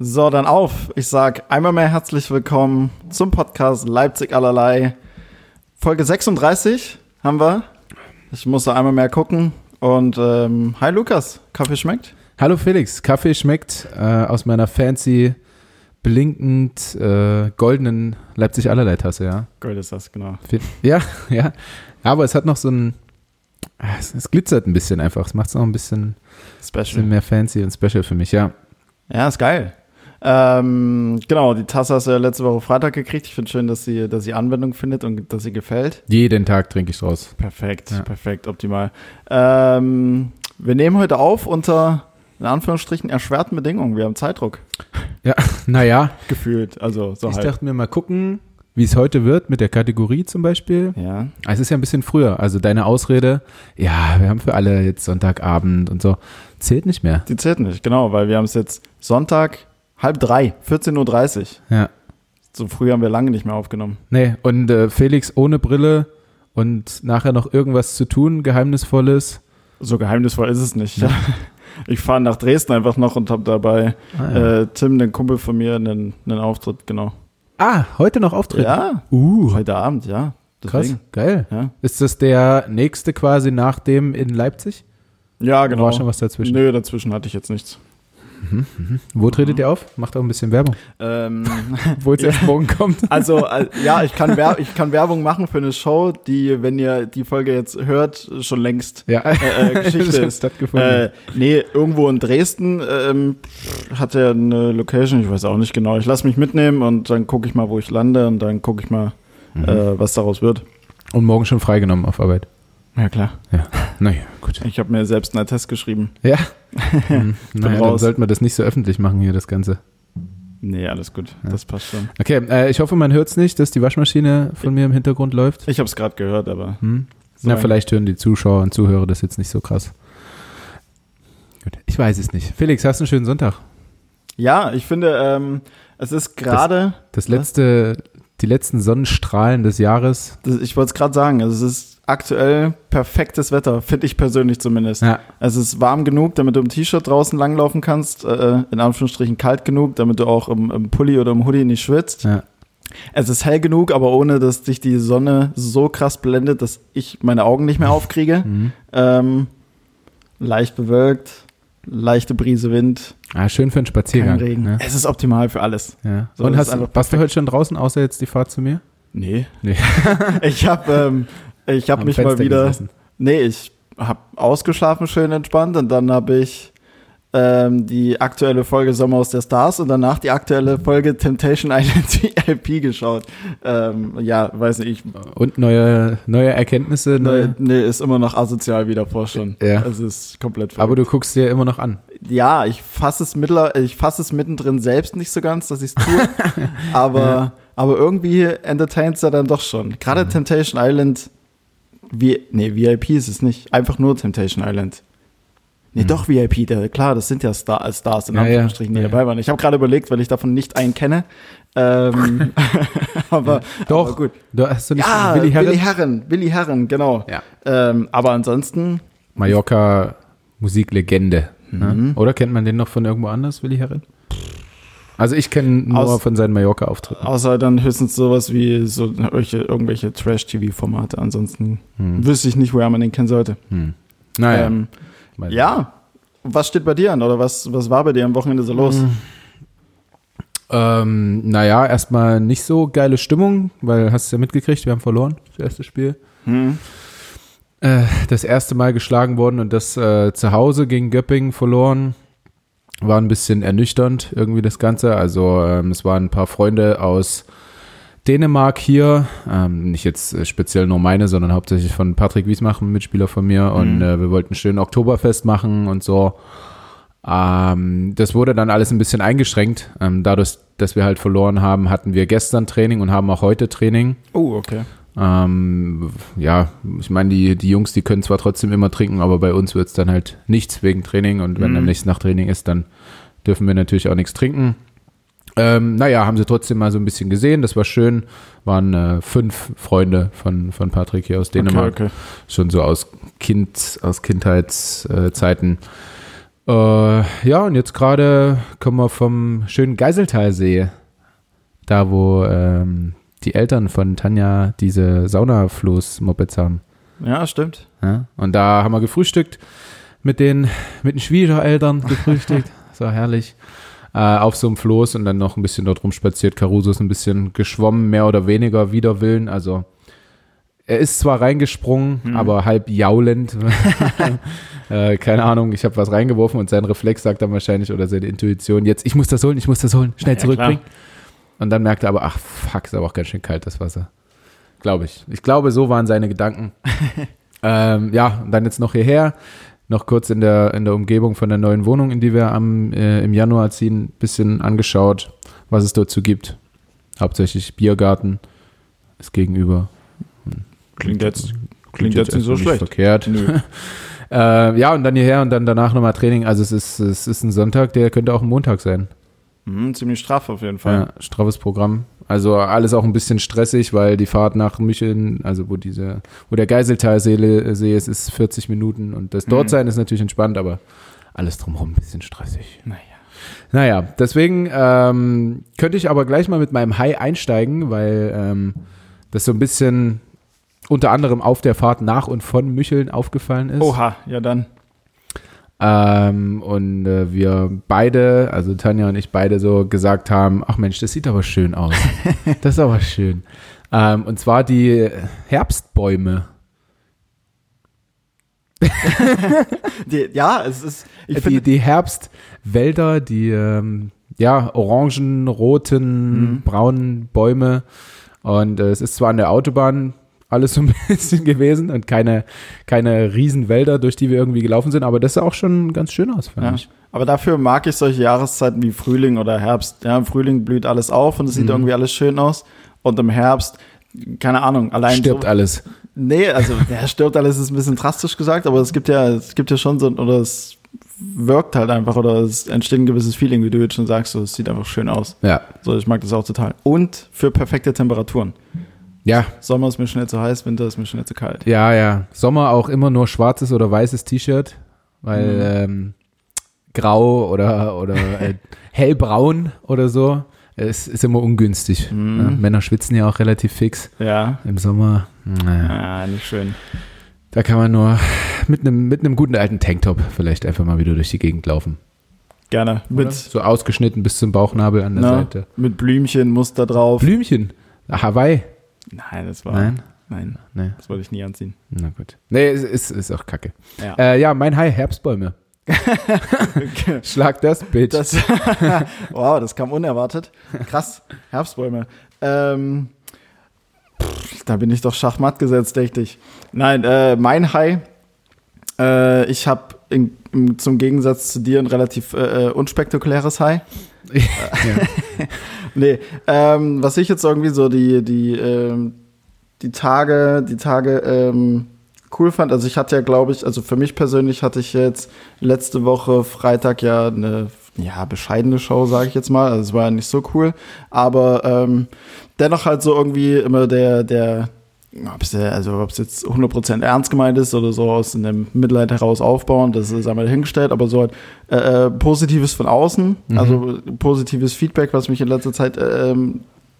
So, dann auf. Ich sag einmal mehr herzlich willkommen zum Podcast Leipzig allerlei. Folge 36 haben wir. Ich muss da einmal mehr gucken. Und ähm, hi Lukas, Kaffee schmeckt? Hallo Felix, Kaffee schmeckt äh, aus meiner fancy, blinkend äh, goldenen Leipzig allerlei Tasse, ja. Gold ist das, genau. Ja, ja. Aber es hat noch so ein, es, es glitzert ein bisschen einfach. Es macht es noch ein bisschen, Special. bisschen mehr fancy und special für mich, ja. Ja, ist geil. Ähm, genau, die Tasse hast du ja letzte Woche Freitag gekriegt. Ich finde schön, dass sie, dass sie Anwendung findet und dass sie gefällt. Jeden Tag trinke ich draus. Perfekt, Ja. perfekt, optimal. Ähm, wir nehmen heute auf unter, in Anführungsstrichen, erschwerten Bedingungen. Wir haben Zeitdruck Ja, naja, gefühlt. Also so ich halt. dachte mir mal gucken, wie es heute wird mit der Kategorie zum Beispiel. ja. Ah, Es ist ja ein bisschen früher. Also deine Ausrede, ja, wir haben für alle jetzt Sonntagabend und so, zählt nicht mehr. Die zählt nicht, genau, weil wir haben es jetzt Sonntag, halb drei, 14.30 Uhr. Ja. So früh haben wir lange nicht mehr aufgenommen. Nee, und äh, Felix ohne Brille und nachher noch irgendwas zu tun, Geheimnisvolles. So geheimnisvoll ist es nicht. Ich fahre nach Dresden einfach noch und habe dabei Ah, ja. äh, Tim, den Kumpel von mir, einen, einen Auftritt, genau. ah heute noch Auftritt. Ja, Uh, heute Abend, ja. krass, Deswegen. geil. Ja, Ist das der nächste quasi nach dem in Leipzig? ja Oder genau. War schon was dazwischen? Nö, dazwischen hatte ich jetzt nichts. Wo tretet ihr auf? Macht auch ein bisschen Werbung. Ähm, Wo es erst morgen kommt. also, äh, ja, ich kann, ich kann Werbung machen für eine Show, die, wenn ihr die Folge jetzt hört, schon längst Ja, äh, äh, Geschichte ist. stattgefunden. Äh, nee, irgendwo in Dresden ähm, hat er eine Location, ich weiß auch nicht genau. Ich lasse mich mitnehmen und dann gucke ich mal, wo ich lande und dann gucke ich mal, Mhm. was daraus wird. und morgen schon freigenommen auf Arbeit. Ja, klar. Naja, gut. Ich habe mir selbst einen Attest geschrieben. Ja. Hm, naja, dann sollten wir das nicht so öffentlich machen hier, das Ganze. Nee, alles gut. Das passt schon. Okay, äh, ich hoffe, man hört es nicht, dass die Waschmaschine von mir im Hintergrund läuft. Ich habe es gerade gehört, aber Hm? So Na, vielleicht hören die Zuschauer und Zuhörer das jetzt nicht so krass. Gut, ich weiß es nicht. Felix, hast du einen schönen Sonntag? ja, ich finde, ähm, es ist gerade, Das letzte, die letzten Sonnenstrahlen des Jahres. das- ich wollte es gerade sagen, also es ist aktuell perfektes Wetter, finde ich persönlich zumindest. Ja, Es ist warm genug, damit du im T-Shirt draußen langlaufen kannst, äh, in Anführungsstrichen kalt genug, damit du auch im, im Pulli oder im Hoodie nicht schwitzt. ja. Es ist hell genug, aber ohne, dass dich die Sonne so krass blendet, dass ich meine Augen nicht mehr aufkriege. Mhm. Ähm, leicht bewölkt, leichte Brise Wind, Ah, schön für einen kein Spaziergang. Regen. Ne? Es ist optimal für alles. Ja. So, und hast, warst du heute schon draußen, außer jetzt die Fahrt zu mir? Nee. Nee. Ich habe ähm, ich hab Am mich mal Fenster wieder. gesessen. Nee, ich habe ausgeschlafen, schön entspannt und dann habe ich ähm, die aktuelle Folge Sommer aus der Stars und danach die aktuelle Folge Temptation Island VIP geschaut. Ähm, ja, weiß nicht, ich Und neue, neue Erkenntnisse. nee, Neue, nee, ist immer noch asozial wie davor schon. Ja. Es ist komplett aber verrückt. du guckst dir immer noch an. Ja, ich fasse es mittler, ich fasse es mittendrin selbst nicht so ganz, dass ich es tue. aber, aber irgendwie entertaint es ja dann doch schon. Gerade Mhm. Temptation Island, wie, nee, VIP ist es nicht. Einfach nur Temptation Island. Nee, doch VIP, der, klar, das sind ja Star, Stars in Mhm. Ja. Anführungsstrichen, die Ja, dabei waren. Ich habe gerade überlegt, weil ich davon nicht einen kenne. Ähm, aber, Doch. aber gut. Du hast du nicht Ja, Willi Herren? Willi Herren, Willi Herren, genau. Ja. Ähm, aber ansonsten, Mallorca Musiklegende. Mhm. Ne? Oder kennt man den noch von irgendwo anders, Willi Herren? Also ich kenne nur Aus- von seinen Mallorca-Auftritten. Außer dann höchstens sowas wie so irgendwelche, irgendwelche Trash-TV-Formate. Ansonsten Hm. wüsste ich nicht, woher man den kennen sollte. Hm. Naja. Ähm, ja. Was steht bei dir an? Oder was, was war bei dir am Wochenende so los? Hm. Ähm, naja, erstmal nicht so geile Stimmung, weil hast du ja mitgekriegt, wir haben verloren, das erste Spiel. Hm. Äh, das erste Mal geschlagen worden und das äh, zu Hause gegen Göppingen verloren. War ein bisschen ernüchternd irgendwie das Ganze. Also ähm, es waren ein paar Freunde aus Dänemark hier, ähm, nicht jetzt äh, speziell nur meine, sondern hauptsächlich von Patrick Wiesmach, ein Mitspieler von mir. Und Mhm. äh, wir wollten schön Oktoberfest machen und so. Ähm, das wurde dann alles ein bisschen eingeschränkt. Ähm, dadurch, dass wir halt verloren haben, hatten wir gestern Training und haben auch heute Training. Oh, okay. Ähm, ja, ich meine, die, die Jungs, die können zwar trotzdem immer trinken, aber bei uns wird es dann halt nichts wegen Training und wenn Mhm. dann nichts nach Training ist, dann dürfen wir natürlich auch nichts trinken. Ähm, naja, haben sie trotzdem mal so ein bisschen gesehen, das war schön. Waren äh, fünf Freunde von, von Patrick hier aus Dänemark Okay, okay. schon so aus Kind, aus Kindheitszeiten. Äh, ja, und jetzt gerade kommen wir vom schönen Geiseltalsee. Da, wo ähm, die Eltern von Tanja diese Saunafloß-Mopeds haben. Ja, stimmt. Ja? Und da haben wir gefrühstückt mit den, mit den Schwiegereltern gefrühstückt. das war herrlich. Äh, auf so einem Floß und dann noch ein bisschen dort rumspaziert. Caruso ist ein bisschen geschwommen, mehr oder weniger wider Willen. Also er ist zwar reingesprungen, Hm. aber halb jaulend. äh, keine Ahnung, ich habe was reingeworfen und sein Reflex sagt dann wahrscheinlich oder seine Intuition, jetzt, ich muss das holen, ich muss das holen, schnell Ja, zurückbringen. Und dann merkt er aber, ach fuck, ist aber auch ganz schön kalt, das Wasser. Glaube ich. Ich glaube, so waren seine Gedanken. ähm, ja, und dann jetzt noch hierher, noch kurz in der, in der Umgebung von der neuen Wohnung, in die wir am, äh, im Januar ziehen, bisschen angeschaut, was es dazu gibt. Hauptsächlich Biergarten ist gegenüber. Klingt jetzt, klingt jetzt nicht so erstmal schlecht. verkehrt. Äh, ja, und dann hierher und dann danach nochmal Training. Also es ist, es ist ein Sonntag, der könnte auch ein Montag sein. Mhm, ziemlich straff auf jeden Fall. Ja, straffes Programm. Also alles auch ein bisschen stressig, weil die Fahrt nach Micheln, also wo diese, wo der Geiseltalsee See ist, ist 40 Minuten und das dort Mhm. sein ist natürlich entspannt, aber alles drumherum ein bisschen stressig. Naja. Naja, deswegen ähm, könnte ich aber gleich mal mit meinem High einsteigen, weil ähm, das so ein bisschen unter anderem auf der Fahrt nach und von Micheln aufgefallen ist. Oha, ja dann. Ähm, und äh, wir beide, also Tanja und ich beide so gesagt haben, ach Mensch, das sieht aber schön aus. das ist aber schön. Ähm, und zwar die Herbstbäume. Die, ja, es ist, ich die, die Herbstwälder, die ähm, ja, orangen, roten, Mhm. braunen Bäume. Und äh, es ist zwar an der Autobahn alles so ein bisschen gewesen und keine, keine Riesenwälder, durch die wir irgendwie gelaufen sind, aber das sah auch schon ganz schön aus, fand ja. ich. aber dafür mag ich solche Jahreszeiten wie Frühling oder Herbst. Ja, im Frühling blüht alles auf und es sieht Mhm. irgendwie alles schön aus. Und im Herbst, keine Ahnung, allein Stirbt so, alles. Nee, also der stirbt alles ist ein bisschen drastisch gesagt, aber es gibt ja, es gibt ja schon so, oder es wirkt halt einfach oder es entsteht ein gewisses Feeling, wie du jetzt schon sagst, so, es sieht einfach schön aus. Ja. So, ich mag das auch total. Und für perfekte Temperaturen. Ja, Sommer ist mir schnell zu heiß, Winter ist mir schnell zu kalt. ja, ja. Sommer auch immer nur schwarzes oder weißes T-Shirt, weil ähm, grau oder, oder äh, hellbraun oder so, es ist immer ungünstig. Mhm. Ja, Männer schwitzen ja auch relativ fix Ja. im Sommer. Naja, Ja, nicht schön. da kann man nur mit einem mit einem guten alten Tanktop vielleicht einfach mal wieder durch die Gegend laufen. Gerne. Oder? Mit, So ausgeschnitten bis zum Bauchnabel an der na, Seite. mit Blümchen, Muster drauf. Blümchen. Ah, Hawaii. Nein, das war. Nein. Nein, Nee. das wollte ich nie anziehen. Na gut. Nee, es ist, ist auch kacke. Ja. Äh, ja, mein High, Herbstbäume. Schlag das, Bitch. Das, wow, das kam unerwartet. Krass, Herbstbäume. Ähm, pff, da bin ich doch schachmatt gesetzt, dachte ich. Nein, äh, mein High, äh, ich habe zum Gegensatz zu dir ein relativ äh, äh, unspektakuläres High. ja. Nee, ähm, was ich jetzt irgendwie so die, die, ähm, die Tage, die Tage ähm, cool fand, also ich hatte ja, glaube ich, also für mich persönlich hatte ich jetzt letzte Woche Freitag ja eine ja, bescheidene Show, sage ich jetzt mal. Also es war ja nicht so cool. Aber ähm, dennoch halt so irgendwie immer der, der, also ob es jetzt 100% ernst gemeint ist oder so aus einem Mitleid heraus aufbauen, das ist einmal dahingestellt, aber so halt äh, äh, Positives von außen, Mhm. also positives Feedback, was mich in letzter Zeit äh,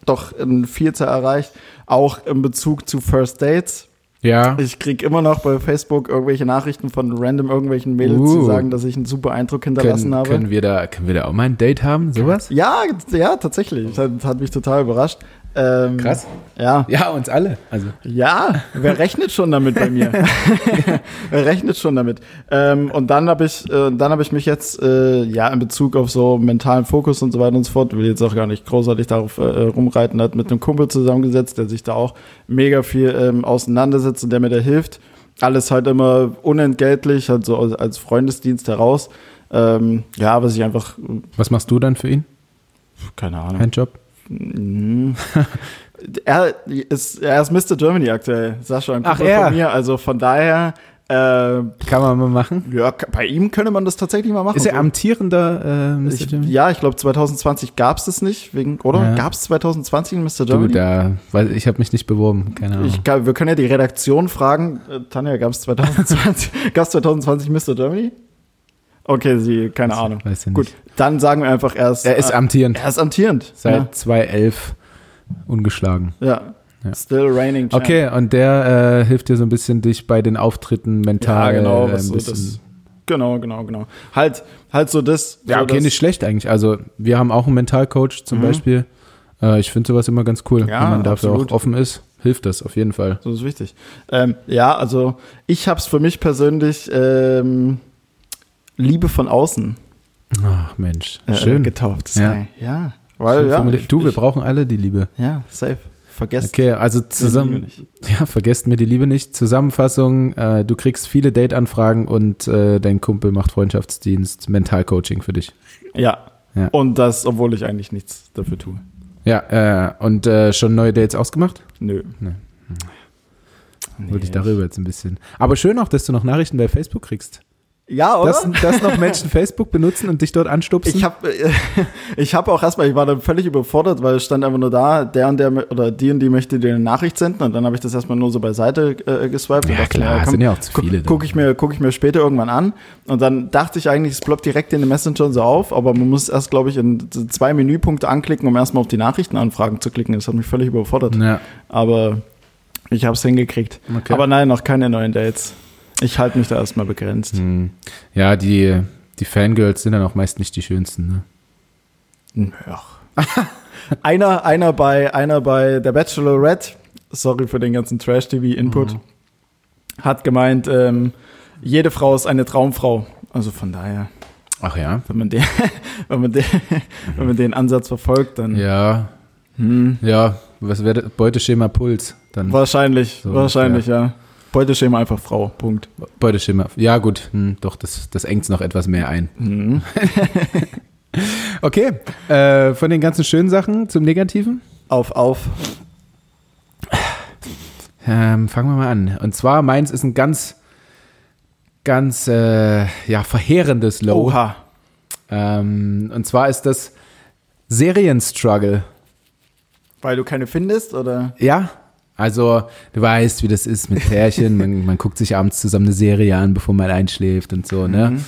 doch in Vielzahl erreicht, auch in Bezug zu First Dates. ja. Ich krieg immer noch bei Facebook irgendwelche Nachrichten von random irgendwelchen Mädels, die Uh. sagen, dass ich einen super Eindruck hinterlassen Können, habe. können, wir da, können wir da auch mal ein Date haben? Sowas? Ja, ja, tatsächlich. Das hat, das hat mich total überrascht. Ähm, Krass. Ja. Ja, uns alle. Also. Ja, wer rechnet schon damit bei mir? wer rechnet schon damit? Ähm, und dann habe ich, äh, dann habe ich mich jetzt äh, ja in Bezug auf so mentalen Fokus und so weiter und so fort, will jetzt auch gar nicht großartig darauf äh, rumreiten, hat mit einem Kumpel zusammengesetzt, der sich da auch mega viel ähm, auseinandersetzt und der mir da hilft. Alles halt immer unentgeltlich, halt so als- Freundesdienst heraus. Ähm, ja, was ich einfach, Was machst du dann für ihn? keine Ahnung. Handjob? Mhm. er, ist, er ist Mr. Germany aktuell, Sascha, ein Ach, er. von mir. Also von daher, äh, Kann man mal machen. ja, bei ihm könnte man das tatsächlich mal machen. Ist er So. amtierender äh, Mr. ich, Jimmy? ja, ich glaube 2020 gab es das nicht, wegen, oder? Ja. Gab es 2020 einen Mr. Du, Germany? da, weil ich habe mich nicht beworben, keine Ahnung. ich, wir können ja die Redaktion fragen. Äh, Tanja, gab es 2020, gab's 2020 Mr. Germany? Okay, sie, keine Ahnung. Weiß ja nicht. Gut, dann sagen wir einfach erst. Er ist äh, amtierend. er ist amtierend. Seit 2011 ungeschlagen. Ja. ja. Ja. Still reigning champ. Okay, und der äh, hilft dir so ein bisschen, dich bei den Auftritten mental Ja, genau, äh, was ein so bisschen. das. Genau, genau, genau. Halt, halt so das. ja, so okay, das, nicht schlecht eigentlich. Also, wir haben auch einen Mentalcoach zum Mhm. Beispiel. Äh, ich finde sowas immer ganz cool. Ja, Wenn man dafür absolut. auch offen ist, hilft das auf jeden Fall. So ist wichtig. Ähm, ja, also ich habe es für mich persönlich ähm, Liebe von außen Ach, Mensch. äh, Schön. getauft. Ja. Ja, ja. Weil, Schön ja, ich, du, wir ich, brauchen alle die Liebe. Ja, safe. Vergesst Okay, also die Liebe zusammen. nicht. Ja, vergesst mir die Liebe nicht. Zusammenfassung, äh, du kriegst viele Date-Anfragen und äh, dein Kumpel macht Freundschaftsdienst, Mentalcoaching für dich. Ja. Ja. Und das, obwohl ich eigentlich nichts dafür tue. Ja, äh, und äh, schon neue Dates ausgemacht? Nö. Nee. Nee. Wollte ich darüber jetzt ein bisschen. Aber schön auch, dass du noch Nachrichten bei Facebook kriegst. Ja, oder? Dass, dass noch Menschen Facebook benutzen und dich dort anstupsen. Ich habe ich hab auch erstmal, ich war dann völlig überfordert, weil es stand einfach nur da, der und der oder die und die möchte dir eine Nachricht senden und dann habe ich das erstmal nur so beiseite äh, geswiped. und ja, dachte klar, komm, sind ja auch zu guck, viele. Gucke ich, mir, guck ich mir später irgendwann an. Und dann dachte ich eigentlich, es ploppt direkt in den Messenger so auf, aber man muss erst, glaube ich, in zwei Menüpunkte anklicken, um erstmal auf die Nachrichtenanfragen zu klicken. Das hat mich völlig überfordert. ja. Aber ich habe es hingekriegt. Okay. Aber nein, noch keine neuen Dates. Ich halte mich da erstmal begrenzt. Hm. ja, die, die Fangirls sind dann auch meist nicht die schönsten. Ne? Ja. einer, einer, bei, einer bei der Bachelorette, sorry für den ganzen Trash-TV-Input, Mhm. hat gemeint, ähm, jede Frau ist eine Traumfrau. Also von daher, Ach ja. wenn man den, wenn man den, wenn man den Ansatz verfolgt, dann Ja, hm, ja. Was wäre? Beuteschema Puls? Dann wahrscheinlich, So, wahrscheinlich, ja. Beuteschema einfach Frau. Punkt. Beuteschema. Ja, gut. Hm, doch, das, das engt noch etwas mehr ein. Mhm. Okay, äh, von den ganzen schönen Sachen zum Negativen. Auf, auf. Ähm, fangen wir mal an. Und zwar meins ist ein ganz, ganz, äh, ja, verheerendes Low. Oha. Ähm, und zwar ist das Serienstruggle. Weil du keine findest, oder? Ja, also du weißt, wie das ist mit Pärchen. man, man guckt sich abends zusammen eine Serie an, bevor man einschläft und so, ne? Mhm.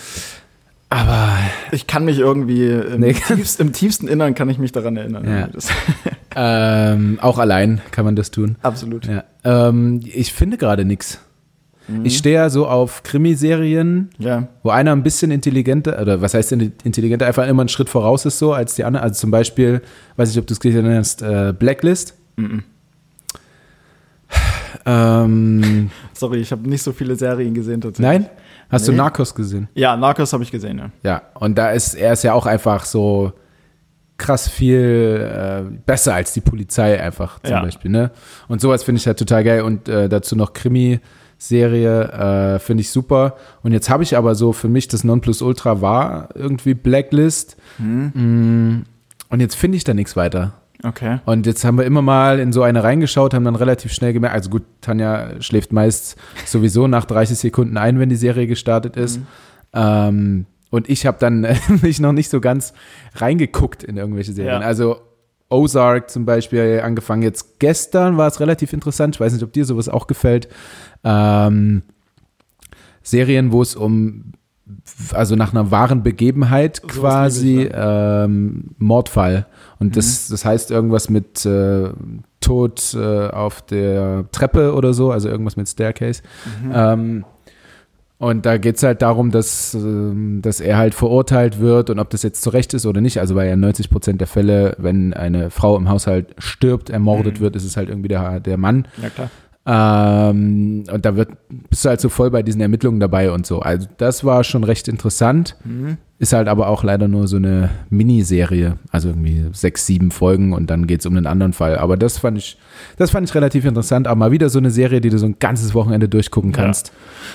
Aber Ich kann mich irgendwie, im, Nee. tiefst, im tiefsten Innern kann ich mich daran erinnern. Ja. Ähm, auch allein kann man das tun. absolut. Ja. Ähm, ich finde gerade nichts. Mhm. Ich stehe ja so auf Krimiserien, Ja. wo einer ein bisschen intelligenter, oder was heißt denn intelligenter, einfach immer einen Schritt voraus ist so als die anderen. Also zum Beispiel, weiß nicht, ob du es gesehen hast, äh, Blacklist. Mhm. Ähm, Sorry, ich habe nicht so viele Serien gesehen tatsächlich. nein? Hast du Nee. Narcos gesehen? Ja, Narcos habe ich gesehen, ja. Ja, und da ist, er ist ja auch einfach so krass viel äh, besser als die Polizei einfach zum Ja. Beispiel, ne? Und sowas finde ich halt total geil und äh, dazu noch Krimi-Serie äh, finde ich super. Und jetzt habe ich aber so für mich das Nonplusultra war irgendwie Blacklist Mm, und jetzt finde ich da nichts weiter. Okay. Und jetzt haben wir immer mal in so eine reingeschaut, haben dann relativ schnell gemerkt, also gut, Tanja schläft meist sowieso nach 30 Sekunden ein, wenn die Serie gestartet ist. Ähm, und ich habe dann äh, mich noch nicht so ganz reingeguckt in irgendwelche Serien. Ja. Also Ozark zum Beispiel angefangen jetzt gestern, war es relativ interessant. Ich weiß nicht, ob dir sowas auch gefällt. Ähm, Serien, wo es um also nach einer wahren Begebenheit Sowas quasi ähm, Mordfall. Und das, das heißt irgendwas mit äh, Tod äh, auf der Treppe oder so, also irgendwas mit Staircase. Ähm, und da geht es halt darum, dass, ähm, dass er halt verurteilt wird und ob das jetzt zu Recht ist oder nicht. Also weil ja 90 Prozent der Fälle, wenn eine Frau im Haushalt stirbt, ermordet wird, ist es halt irgendwie der, der Mann. Ja, klar. Ähm, und da wird, bist du halt so voll bei diesen Ermittlungen dabei und so. Also das war schon recht interessant. Ist halt aber auch leider nur so eine Miniserie, also irgendwie sechs, sieben Folgen und dann geht es um einen anderen Fall. Aber das fand ich, das fand ich relativ interessant. Aber mal wieder so eine Serie, die du so ein ganzes Wochenende durchgucken Ja. kannst.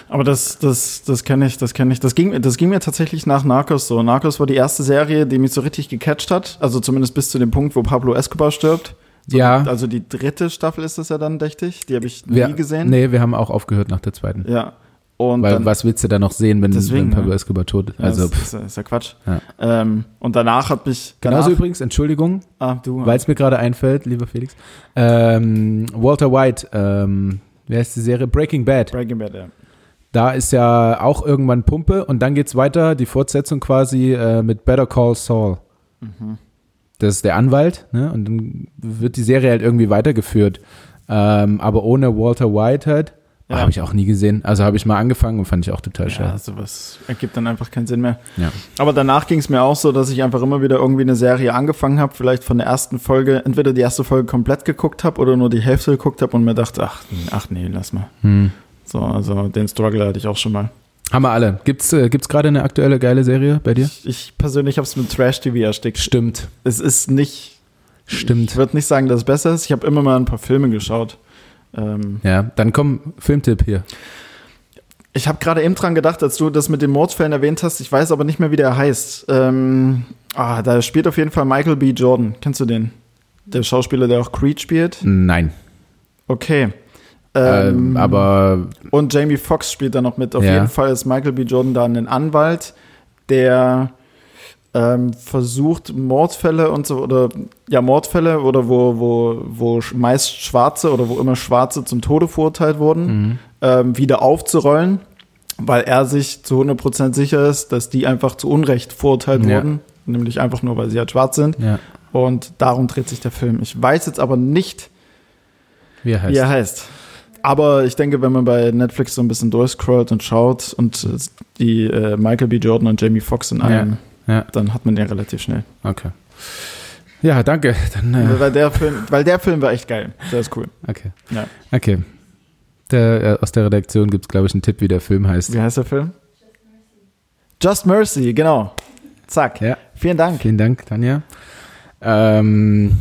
Aber das, das, das kenne ich, das kenne ich. Das ging, das ging mir tatsächlich nach Narcos so. Narcos war die erste Serie, die mich so richtig gecatcht hat. Also zumindest bis zu dem Punkt, wo Pablo Escobar stirbt. So, Ja. Also die dritte Staffel ist das ja dann, dächte ich. Die habe ich nie Wir, gesehen. Nee, wir haben auch aufgehört nach der zweiten. Ja. Und Weil dann, was willst du da noch sehen, wenn, Deswegen, wenn Pablo ja. Escobar tot ist? ja, Also, das pff. ist, ja- ist Quatsch. Ja. Ähm, und danach hat mich. Genauso danach, übrigens, Entschuldigung, Ah, du. weil es mir gerade einfällt, lieber Felix. Ähm, Walter White, ähm, wie heißt die Serie? Breaking Bad. Breaking Bad, ja. Da ist ja auch irgendwann Pumpe und dann geht's weiter, die Fortsetzung quasi äh, mit Better Call Saul. Das ist der Anwalt, ne? Und dann wird die Serie halt irgendwie weitergeführt. Ähm, aber ohne Walter White halt. Ja. Habe ich auch nie gesehen. Also habe ich mal angefangen und fand ich auch total Ja, schade. sowas ergibt dann einfach keinen Sinn mehr. Ja. Aber danach ging es mir auch so, dass ich einfach immer wieder irgendwie eine Serie angefangen habe, vielleicht von der ersten Folge, entweder die erste Folge komplett geguckt habe oder nur die Hälfte geguckt habe und mir dachte, ach, ach nee, lass mal. Hm. So, also den Struggle hatte ich auch schon mal. Haben wir alle. Gibt's, äh, gibt's gerade eine aktuelle geile Serie bei dir? Ich, ich persönlich habe es mit Trash-TV erstickt. Stimmt. Es ist nicht, ich Stimmt. würde nicht sagen, dass es besser ist. Ich habe immer mal ein paar Filme geschaut. Ähm, Ja, dann komm, Filmtipp hier. Ich habe gerade eben dran gedacht, als du das mit den Mordfällen erwähnt hast. Ich weiß aber nicht mehr, wie der heißt. Ähm, ah, da spielt auf jeden Fall Michael B. Jordan. Kennst du den? Der Schauspieler, der auch Creed spielt. Nein. Okay. Ähm, Ähm, aber und Jamie Foxx spielt da noch mit. Auf Ja. jeden Fall ist Michael B. Jordan da ein Anwalt, der ähm, versucht Mordfälle und so oder ja Mordfälle oder wo wo wo meist Schwarze oder wo immer Schwarze zum Tode verurteilt wurden Mhm. ähm, wieder aufzurollen, weil er sich zu 100% sicher ist, dass die einfach zu Unrecht verurteilt Ja. wurden, nämlich einfach nur, weil sie halt schwarz sind. ja, Und darum dreht sich der Film. Ich weiß jetzt aber nicht, wie er heißt. wie er heißt. Aber ich denke, wenn man bei Netflix so ein bisschen durchscrollt und schaut und die äh, Michael B. Jordan und Jamie Foxx in einem, Ja, dann hat man den relativ schnell. okay. Ja, danke. Dann, äh, Weil, der Film, weil der Film war echt geil. Der ist cool. okay. Ja. Okay. Der, äh, aus der Redaktion gibt es, glaube ich, einen Tipp, wie der Film heißt. Wie heißt der Film? Just Mercy, genau. Zack. Ja. Vielen Dank. Vielen Dank, Tanja. Ähm,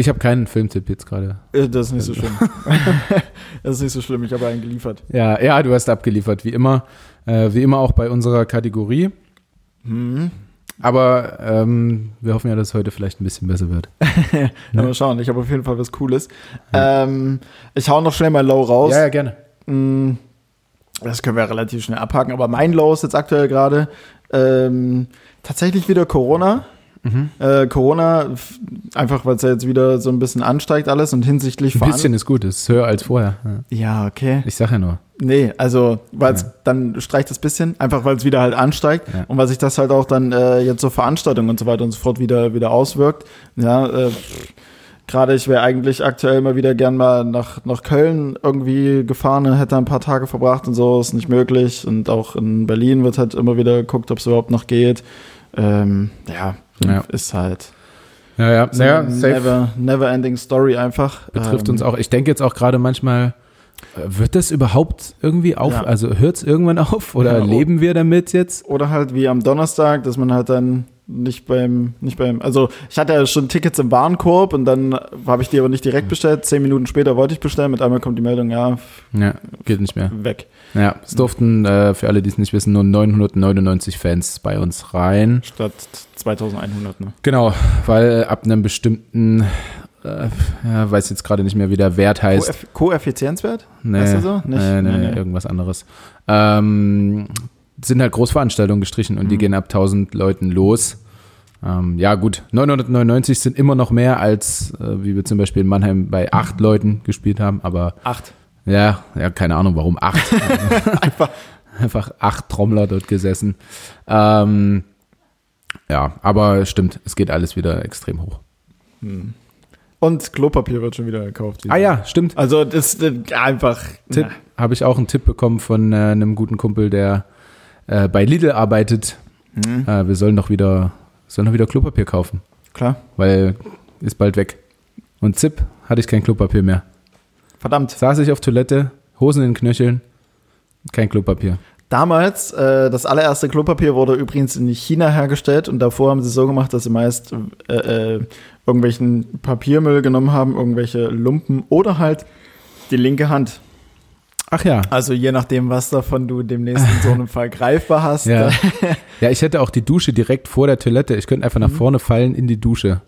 ich habe keinen Filmtipp jetzt gerade. Äh, Das ist nicht so schlimm. das ist nicht so schlimm. Ich habe einen geliefert. Ja, ja, du hast abgeliefert, wie immer. Äh, wie immer auch bei unserer Kategorie. Mhm. Aber ähm, wir hoffen ja, dass es heute vielleicht ein bisschen besser wird. Ja. Mal schauen. Ich habe auf jeden Fall was Cooles. Ähm, ich hau noch schnell mein Low raus. Ja, ja, gerne. Mm, Das können wir relativ schnell abhaken. Aber mein Low ist jetzt aktuell gerade ähm, tatsächlich wieder Corona. Mhm. Äh, Corona, einfach weil es ja jetzt wieder so ein bisschen ansteigt alles und hinsichtlich Ein bisschen ist gut, es ist höher als vorher. Ja. Ja, okay. Ich sage ja nur. Nee, also, weil es Ja. dann streicht es bisschen, einfach weil es wieder halt ansteigt Ja. und weil sich das halt auch dann äh, jetzt so Veranstaltungen und so weiter und so fort wieder, wieder auswirkt. Ja, äh, gerade ich wäre eigentlich aktuell mal wieder gern mal nach, nach Köln irgendwie gefahren, hätte ein paar Tage verbracht und so, ist nicht möglich. Und auch in Berlin wird halt immer wieder geguckt, ob es überhaupt noch geht. Ähm, ja, Ja. ist halt Ja, ja, so ja never, never ending story einfach. Betrifft Ähm, uns auch. Ich denke jetzt auch gerade manchmal, äh, wird das überhaupt irgendwie auf? Ja. Also hört es irgendwann auf? Oder Ja, leben wir damit jetzt? Oder halt wie am Donnerstag, dass man halt dann nicht beim, nicht beim, also ich hatte ja schon Tickets im Warenkorb und dann habe ich die aber nicht direkt bestellt. Zehn Minuten später wollte ich bestellen, mit einmal kommt die Meldung, ja, Ja, geht nicht mehr. weg. Ja, es durften, äh, für alle, die es nicht wissen, nur 999 Fans bei uns rein. Statt 2100, ne? Genau, weil ab einem bestimmten, äh, ja, weiß jetzt gerade nicht mehr, wie der Wert heißt. Koeff- Koeffizienzwert? Nee, Heißt der so? Nicht? nee, Nee, nee, nee. irgendwas anderes. Ähm, sind halt Großveranstaltungen gestrichen und die Mhm. gehen ab 1000 Leuten los. Ähm, ja, gut, 999 sind immer noch mehr, als äh, wie wir zum Beispiel in Mannheim bei acht Leuten gespielt haben, aber Acht. ja, ja, keine Ahnung, warum acht. Einfach. Einfach acht Trommler dort gesessen. Ähm, ja, aber stimmt, es geht alles wieder extrem hoch. Hm. Und Klopapier wird schon wieder gekauft. Ah ja, stimmt. Also das ist einfach. Tipp, habe ich auch einen Tipp bekommen von äh, einem guten Kumpel, der äh, bei Lidl arbeitet. Mhm. Äh, wir sollen noch wieder, sollen noch wieder Klopapier kaufen, Klar. weil ist bald weg. Und Zip hatte ich kein Klopapier mehr. Verdammt. Saß ich auf Toilette, Hosen in den Knöcheln, kein Klopapier. Damals, äh, das allererste Klopapier wurde übrigens in China hergestellt und davor haben sie so gemacht, dass sie meist äh, äh, irgendwelchen Papiermüll genommen haben, irgendwelche Lumpen oder halt die linke Hand. Ach ja. Also je nachdem, was davon du demnächst in so einem Fall greifbar hast. Ja. äh, ja, ich hätte auch die Dusche direkt vor der Toilette. Ich könnte einfach nach Mhm. vorne fallen in die Dusche.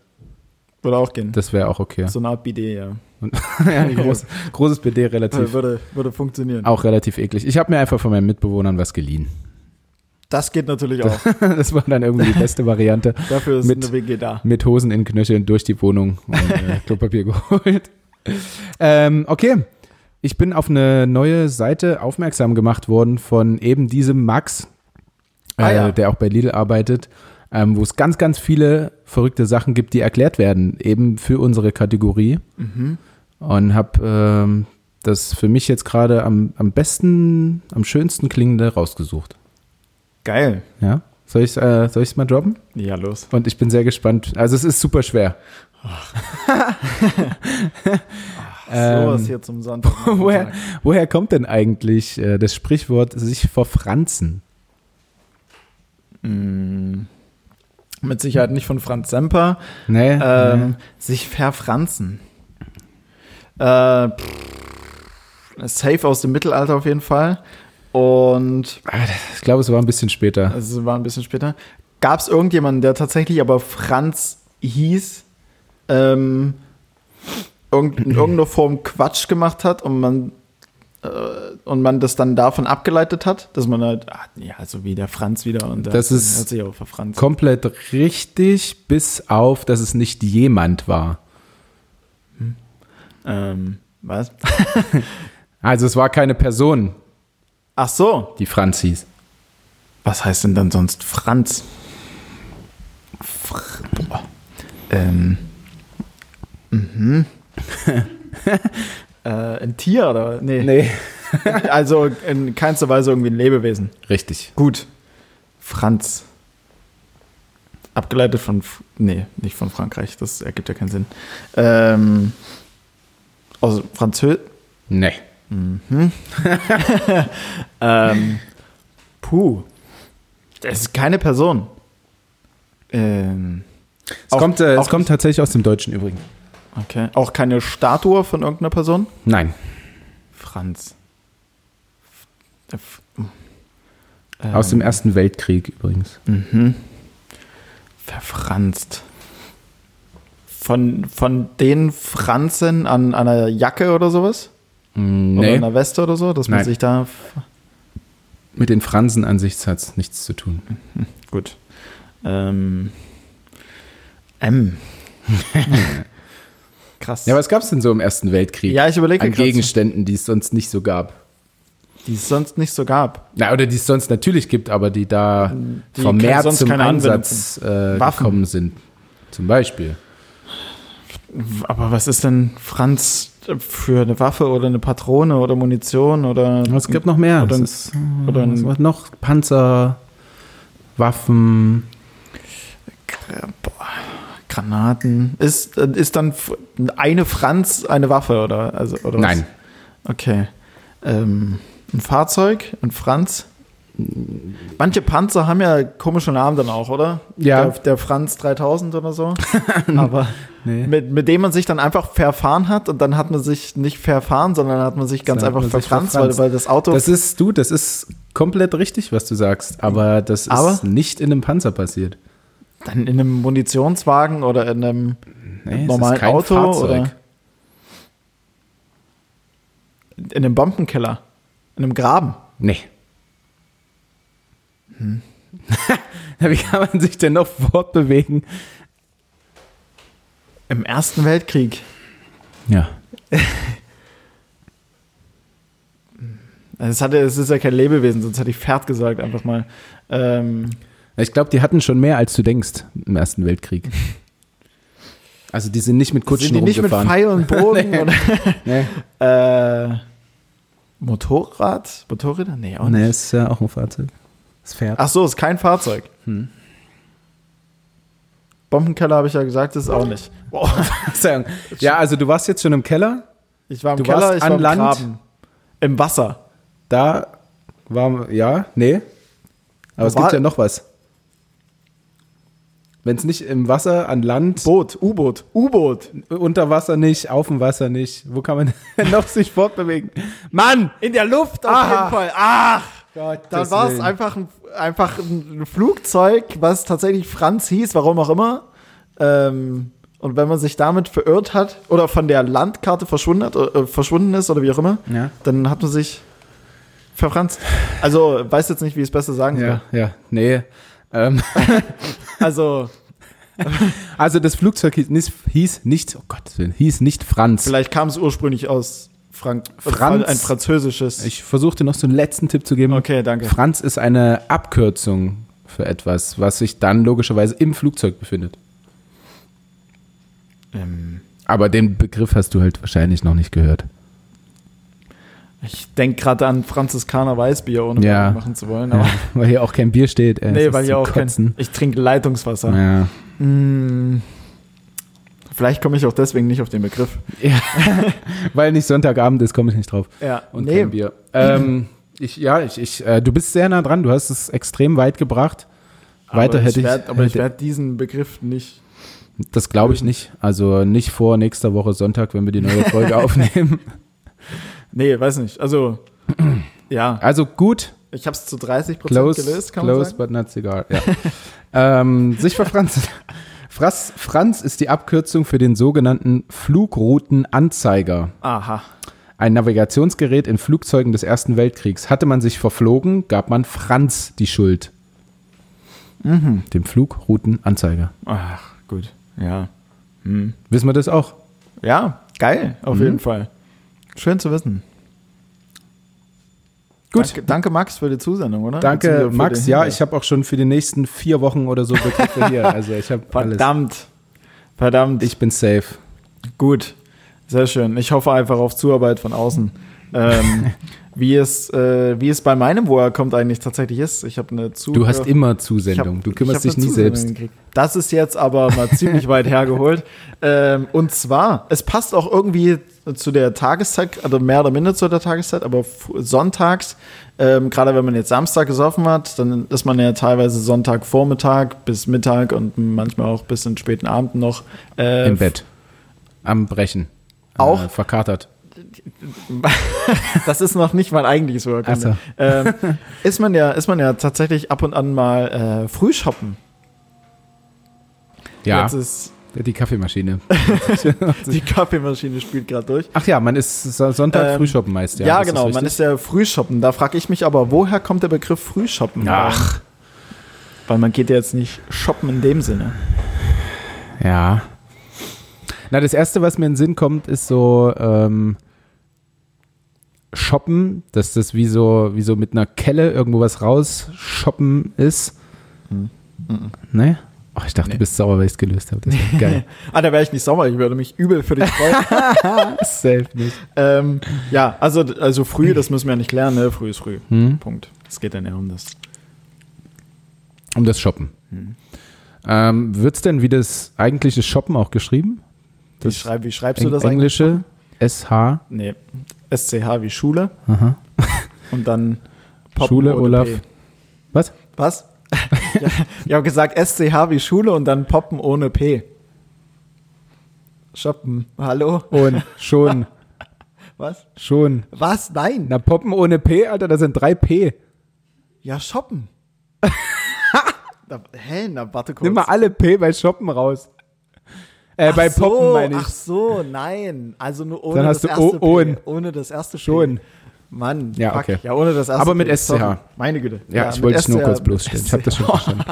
würde auch gehen. Das wäre auch okay. So eine Art Bidet, ja. ja, ein groß, großes BD relativ. Würde, würde funktionieren. Auch relativ eklig. Ich habe mir einfach von meinen Mitbewohnern was geliehen. Das geht natürlich auch. Das war dann irgendwie die beste Variante. Dafür ist Mit- eine WG da. Mit Hosen in Knöcheln durch die Wohnung und äh, Klopapier geholt. Ähm, okay. Ich bin auf eine neue Seite aufmerksam gemacht worden von eben diesem Max, Ah, äh, ja. der auch bei Lidl arbeitet, ähm, wo es ganz, ganz viele verrückte Sachen gibt, die erklärt werden, eben für unsere Kategorie. Mhm. Und habe ähm, das für mich jetzt gerade am, am besten, am schönsten klingende rausgesucht. Geil. Ja? Soll ich äh, soll ich's mal droppen? Ja, los. Und ich bin sehr gespannt. Also es ist super schwer. Ähm, Sowas hier zum Sonntag. woher, woher kommt denn eigentlich äh, das Sprichwort sich verfranzen? Mm, Mit Sicherheit nicht von Franz Semper. Nee, Ähm, Sich verfranzen. Äh, pff, safe aus dem Mittelalter auf jeden Fall. Und Ah, Ich glaube, es war ein bisschen später. es war ein bisschen später. Gab es irgendjemanden, der tatsächlich aber Franz hieß, ähm, irgend, in irgendeiner Form Quatsch gemacht hat und man äh, und man das dann davon abgeleitet hat, dass man halt, ah, ja, so wie der Franz wieder und der Das ist- hat sich auch verfranst. Komplett richtig, bis auf, dass es nicht jemand war. Ähm, was? Also es war keine Person, Ach so. die Franz hieß. Was heißt denn dann sonst Franz? Fr boah. Ähm. Mhm. äh, ein Tier oder? Nee. Nee. Also in keinster Weise irgendwie ein Lebewesen. Richtig. Gut. Franz. Abgeleitet von. Nee, nicht von Frankreich. Das ergibt ja keinen Sinn. Ähm. Aus Französisch. Nee. Ähm, puh. Das ist keine Person. Ähm, Es, Auch- kommt, äh, auch es kommt tatsächlich aus dem Deutschen übrigens. Okay. Auch keine Statue von irgendeiner Person? Nein. Franz. Ähm, Aus dem Ersten Weltkrieg übrigens. Mhm. Verfranst. Von, von den Franzen an einer Jacke oder sowas? Mm, Oder Nee, einer Weste oder so, dass man Nein. sich da. mit den Fransen an sich hat es nichts zu tun. Gut. Ähm. M. Krass. Ja, was gab es denn so im Ersten Weltkrieg? Ja, ich überlege an Gegenständen, die es sonst nicht so gab. die es sonst nicht so gab. Na, oder die es sonst natürlich gibt, aber die da Die vermehrt zum Einsatz äh, gekommen sind. Zum Beispiel. Aber was ist denn Franz für eine Waffe oder eine Patrone oder Munition oder. Es gibt noch mehr. Oder ein- ist, oder ein- was war noch? Panzer, Waffen. Boah, Granaten. Ist, ist dann eine Franz eine Waffe oder? Also, oder was? Nein. Okay. Ähm, ein Fahrzeug, ein Franz. Manche Panzer haben ja komische Namen dann auch, oder? Ja. Der, der Franz 3000 oder so. Aber Nee. mit, mit dem man sich dann einfach verfahren hat und dann hat man sich nicht verfahren, sondern hat man sich ganz Dann einfach verfranst, verfranst. Weil, weil das Auto. Das ist, du, das ist komplett richtig, was du sagst. Aber das Aber? ist nicht in einem Panzer passiert. Dann in einem Munitionswagen oder in einem Nee, normalen ist kein Auto Fahrzeug. oder in einem Bombenkeller, in einem Graben. Nee. Ja, Wie kann man sich denn noch fortbewegen? Im Ersten Weltkrieg. Ja. Es, hatte, es ist ja kein Lebewesen, sonst hätte ich Pferd gesagt, einfach mal. Ähm, Ich glaube, die hatten schon mehr, als du denkst im Ersten Weltkrieg. Also die sind nicht mit Kutschen sind die nicht mit. Pfeil und Bogen Nee. oder nee. äh, Motorrad? Motorräder? Nee, auch nee, nicht. ist ja auch ein Fahrzeug. Das Pferd. Ach so, ist kein Fahrzeug. Hm. Bombenkeller habe ich ja gesagt, ist auch nicht. Ja, also du warst jetzt schon im Keller. Ich war im Du Keller, warst ich an war im Land? Graben. Im Wasser. Da war, ja, nee. Aber es War- gibt ja noch was. Wenn es nicht im Wasser, an Land, Boot, U-Boot, U-Boot. unter Wasser nicht, auf dem Wasser nicht. Wo kann man noch sich fortbewegen? Mann! In der Luft auf Aha. jeden Fall. Ach, Gott, dann war es einfach ein, einfach ein Flugzeug, was tatsächlich Franz hieß, warum auch immer. Ähm, und wenn man sich damit verirrt hat oder von der Landkarte verschwunden, hat, äh, verschwunden ist oder wie auch immer, Ja. dann hat man sich verfranst. Also weiß jetzt nicht, wie ich es besser sagen soll. Ja, ja, nee. Ähm, Also also das Flugzeug hieß nicht, hieß nicht, oh Gott, hieß nicht Franz. vielleicht kam es ursprünglich aus Frank Franz. Ein französisches. Ich versuche dir noch so einen letzten Tipp zu geben. okay, danke. Franz ist eine Abkürzung für etwas, was sich dann logischerweise im Flugzeug befindet. Ähm, Aber den Begriff hast du halt wahrscheinlich noch nicht gehört. Ich denke gerade an Franziskaner Weißbier, ohne Ja. Machen zu wollen. Ja, weil hier auch kein Bier steht. Ey, nee, es weil hier auch kein. Kotzen. Ich trinke Leitungswasser. Ja. Mm, vielleicht komme ich auch deswegen nicht auf den Begriff. ja. weil nicht Sonntagabend ist, komme ich nicht drauf. Ja, Und nee, kein Bier. Ähm, ich, ja, ich, ich, äh, du bist sehr nah dran. Du hast es extrem weit gebracht. Weiter aber hätte ich. werd, aber ich hätte- werde diesen Begriff nicht. das glaube ich nicht. Also nicht vor nächster Woche Sonntag, wenn wir die neue Folge aufnehmen. Nee, weiß nicht. Also, ja, Also gut, ich habe es zu 30 Prozent close, gelöst, kann man close sagen. but not cigar. Ja. ähm, sich verfranst. Franz, Franz ist die Abkürzung für den sogenannten Flugroutenanzeiger. Aha. Ein Navigationsgerät in Flugzeugen des Ersten Weltkriegs. Hatte man sich verflogen, gab man Franz die Schuld. Mhm. Dem Flugroutenanzeiger. Ach, gut. Ja. Hm. Wissen wir das auch? Ja, geil, auf Mhm. jeden Fall. Schön zu wissen. Gut. Danke, danke, Max, für die Zusendung, oder? Danke, Max. Ja, ich habe auch schon für die nächsten vier Wochen oder so Begriffe hier. Also ich habe alles. Verdammt. Verdammt. Ich bin safe. Gut. Sehr schön. Ich hoffe einfach auf Zuarbeit von außen. Ähm, wie, es, äh, wie es bei meinem Woher kommt eigentlich tatsächlich ist. Ich habe eine Zuhörer Du hast immer Zusendung. hab- du kümmerst ich dich nie Zusendung selbst. gekriegt. Das ist jetzt aber mal ziemlich weit hergeholt. Ähm, und zwar, es passt auch irgendwie zu der Tageszeit, also mehr oder minder zu der Tageszeit, aber sonntags, ähm, gerade wenn man jetzt Samstag gesoffen hat, dann ist man ja teilweise Sonntagvormittag bis Mittag und manchmal auch bis in den späten Abend noch äh, Im Bett. Am Brechen. Auch? Äh, verkatert. das ist noch nicht mein eigentliches Work. Ach so. ähm, ist, man ja, ist man ja tatsächlich ab und an mal äh, früh shoppen. Ja, Jetzt ist die Kaffeemaschine. die Kaffeemaschine spielt gerade durch. Ach ja, man ist So- Sonntag Ähm, Frühshoppen meist. Ja, Ja, genau, man ist ja Frühshoppen. Da frage ich mich aber, woher kommt der Begriff Frühshoppen? Ach. Weil man geht ja jetzt nicht shoppen in dem Sinne. Ja. Na, das erste, was mir in den Sinn kommt, ist so ähm, Shoppen, dass das wie so, wie so mit einer Kelle irgendwo was rausshoppen ist. Ne? Oh, ich dachte, Nee. du bist sauer, weil ich es gelöst habe. Das ist geil. Ah, da wäre ich nicht sauer, ich würde mich übel für dich freuen. Safe nicht. ähm, ja, also, also früh, das müssen wir ja nicht lernen, ne? Früh ist früh. Hm? Punkt. Es geht dann eher um das. Um das Shoppen. Hm. Ähm, Wird es denn wie das eigentliche Shoppen auch geschrieben? Wie, Das schreib, wie schreibst du das eigentlich? Englische SH. Nee. SCH wie Schule Aha. und dann Poppen Schule, ohne Olaf. P. Was? Was? ja, ich habe gesagt SCH wie Schule und dann Poppen ohne P. Shoppen. Hallo? Und schon, Was? schon. Was? Nein. Na, Poppen ohne P, Alter, das sind drei P. Ja, shoppen. Na, hä? Na, warte kurz. Nimm mal alle P bei Shoppen raus. Äh, Ach bei so, Poppen meine ich. Ach so, nein. Also nur ohne Dann hast das du erste O- P. Ohne das erste Schon. P. Mann. Ja, fuck. okay. Ja, ohne das erste Aber mit. SCH. Sorry. Meine Güte. Ja, ich mit wollte es nur kurz bloßstellen. Ich habe das schon verstanden.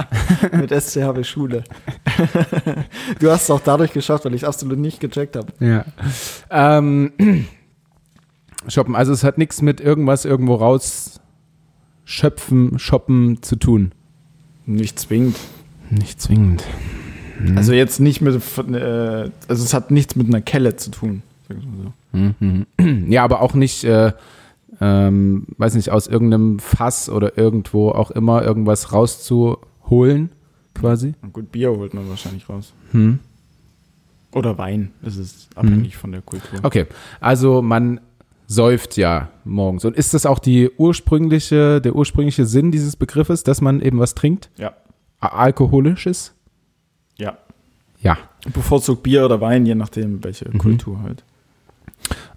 mit SCH wie Schule. du hast es auch dadurch geschafft, weil ich absolut nicht gecheckt habe. Ja. Ähm, shoppen, also es hat nichts mit irgendwas irgendwo raus schöpfen, shoppen zu tun. Nicht zwingend. Nicht zwingend. Mhm. Also jetzt nicht mit, äh, also es hat nichts mit einer Kelle zu tun. Mhm. Ja, aber auch nicht, äh, ähm, weiß nicht, aus irgendeinem Fass oder irgendwo auch immer irgendwas rauszuholen, quasi. Gut, Bier holt man wahrscheinlich raus. Hm. Oder Wein. Das ist abhängig von der Kultur. Okay, also man säuft ja morgens. Und ist das auch die ursprüngliche, der ursprüngliche Sinn dieses Begriffes, dass man eben was trinkt? Ja. Alkoholisches? Ja. Bevorzugt Bier oder Wein, je nachdem, welche Mhm. Kultur halt.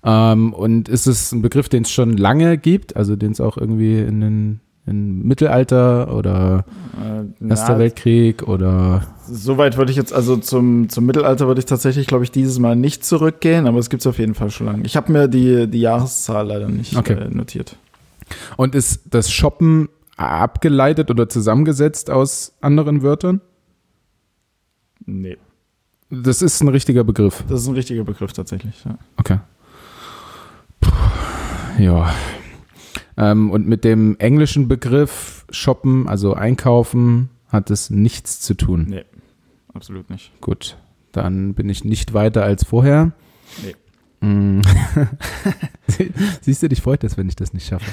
Ähm, und ist es ein Begriff, den es schon lange gibt, also den es auch irgendwie in den im Mittelalter oder Äh, Erster na, Weltkrieg oder Soweit würde ich jetzt, also zum, zum Mittelalter würde ich tatsächlich, glaube ich, dieses Mal nicht zurückgehen, aber es gibt es auf jeden Fall schon lange. Ich habe mir die, die Jahreszahl leider nicht Okay. äh, notiert. und ist das Shoppen abgeleitet oder zusammengesetzt aus anderen Wörtern? Nee. Das ist ein richtiger Begriff. Das ist ein richtiger Begriff tatsächlich. Ja. Okay. Puh. Ja. Ähm, und mit dem englischen Begriff shoppen, also einkaufen, hat es nichts zu tun. Nee, absolut nicht. Gut, dann bin ich nicht weiter als vorher. Nee. Mm. Sie- Siehst du, dich freut das, wenn ich das nicht schaffe.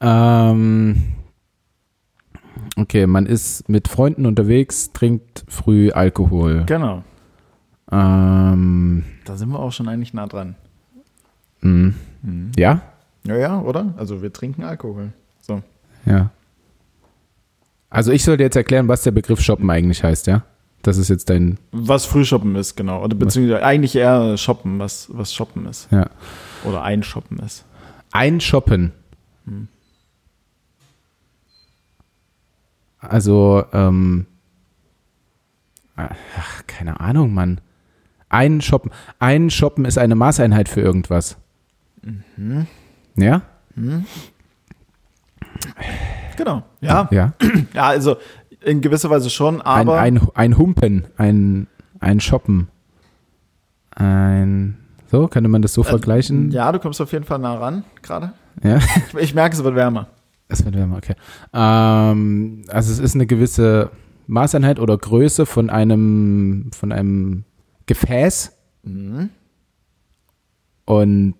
Ähm, okay, man ist mit Freunden unterwegs, trinkt früh Alkohol. Genau. Ähm, Da sind wir auch schon eigentlich nah dran. mm. Mhm. ja? Ja, ja, oder? Also wir trinken Alkohol. So. Ja. Also ich sollte jetzt erklären, was der Begriff shoppen eigentlich heißt, ja? Das ist jetzt dein, Was Frühshoppen ist, genau. Oder beziehungsweise eigentlich eher shoppen, was, was shoppen ist. ja. Oder einshoppen ist. Einshoppen. Hm. Also, ähm, ach, keine Ahnung, Mann. Einshoppen. Einshoppen ist eine Maßeinheit für irgendwas. Mhm. Ja? Genau. Ja. Ja. Ja, also in gewisser Weise schon, aber ein, ein, ein Humpen, ein, ein Shoppen. Ein, so, könnte man das so vergleichen? ja, du kommst auf jeden Fall nah ran gerade. ja? Ich, ich merke, es wird wärmer. Es wird wärmer, okay. Ähm, also es ist eine gewisse Maßeinheit oder Größe von einem, von einem Gefäß Mhm. und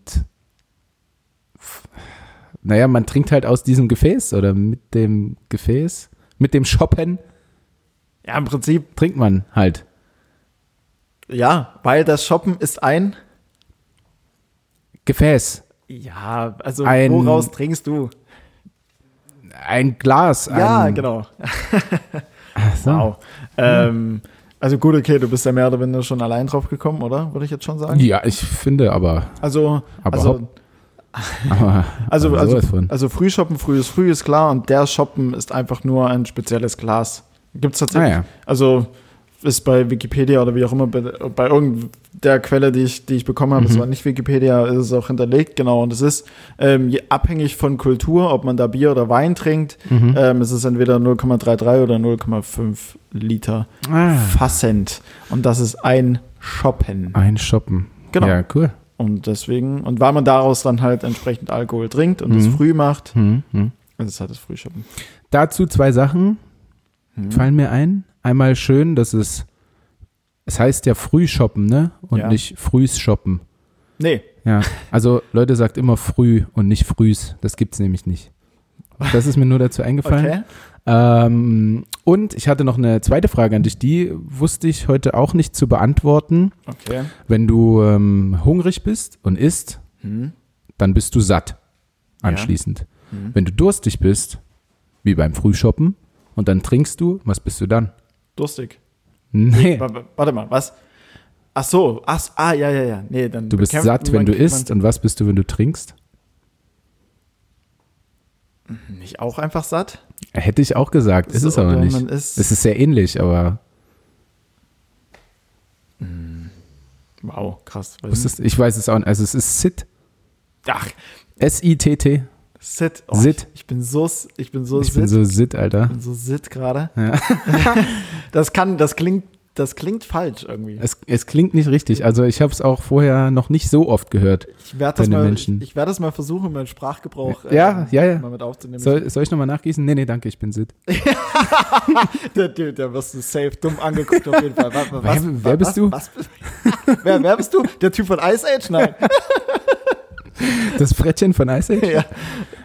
naja, man trinkt halt aus diesem Gefäß oder mit dem Gefäß, mit dem Shoppen Ja, im Prinzip, trinkt man halt. ja, weil das Shoppen ist ein. Gefäß, Ja, also Ein- woraus trinkst du? ein Glas. Ja, ein, genau. Ach so. Wow. Ähm, also gut, okay, du bist ja mehr oder weniger schon allein drauf gekommen, oder? Würde ich jetzt schon sagen. Ja, ich finde aber, Also, Aber also, aber also, aber also, also früh shoppen, früh ist früh, ist klar. Und der Shoppen ist einfach nur ein spezielles Glas. Gibt es tatsächlich. Ah, ja. Also ist bei Wikipedia oder wie auch immer, bei, bei irgendeiner Quelle, die ich, die ich bekommen habe, es Mhm. war nicht Wikipedia, ist es auch hinterlegt, genau. Und es ist ähm, je, abhängig von Kultur, ob man da Bier oder Wein trinkt, Mhm. ähm, es ist entweder 0,33 oder 0,5 Liter ah, fassend. Und das ist ein Shoppen. ein Shoppen. Genau. Ja, cool. Und deswegen, und weil man daraus dann halt entsprechend Alkohol trinkt und es Mhm. früh macht, Hm, hm. ist es halt das Frühshoppen. Dazu zwei Sachen Mhm. fallen mir ein. Einmal schön, dass es, es heißt ja Frühshoppen, ne? Und Ja. nicht Frühs shoppen. Nee, Ja, also Leute sagt immer früh und nicht frühs. Das gibt's nämlich nicht. Das ist mir nur dazu eingefallen. okay. Ähm, und ich hatte noch eine zweite Frage an dich, die wusste ich heute auch nicht zu beantworten. Okay. Wenn du ähm, hungrig bist und isst, Mhm. dann bist du satt Ja. anschließend. Mhm. Wenn du durstig bist, wie beim Frühshoppen, und dann trinkst du, was bist du dann? Durstig. Nee, Wa- wa- Warte mal, was? Ach so, ach, ah, ja, ja, ja. Nee, dann du bist satt, wenn du isst. Und was bist du, wenn du trinkst? Nicht auch einfach satt? Hätte ich auch gesagt, ist So, es aber nicht. Ist, Es ist sehr ähnlich, aber wow, krass. ist, ich weiß es auch nicht. Also es ist Sit. Ach, S-I-T-T. Sit. Oh, Sit. Ich, ich bin so, ich bin so Ich sit. bin so Sit, Alter. ich bin so sit gerade. Ja. Das kann, das klingt, das klingt falsch irgendwie. Es, es klingt nicht richtig. Also ich habe es auch vorher noch nicht so oft gehört. Ich werde das mal, Menschen. ich, ich werde das mal versuchen, meinen Sprachgebrauch Ja, ja, ja. mal mit aufzunehmen. Soll, soll ich nochmal nachgießen? Nee, nee, danke, ich bin Sit. Der, der, der wirst du safe dumm angeguckt auf jeden Fall. Was, was, Wer- wer bist was, du? Was, wer, wer bist du? Der Typ von Ice Age? Nein. Das Frettchen von Ice Age? ja.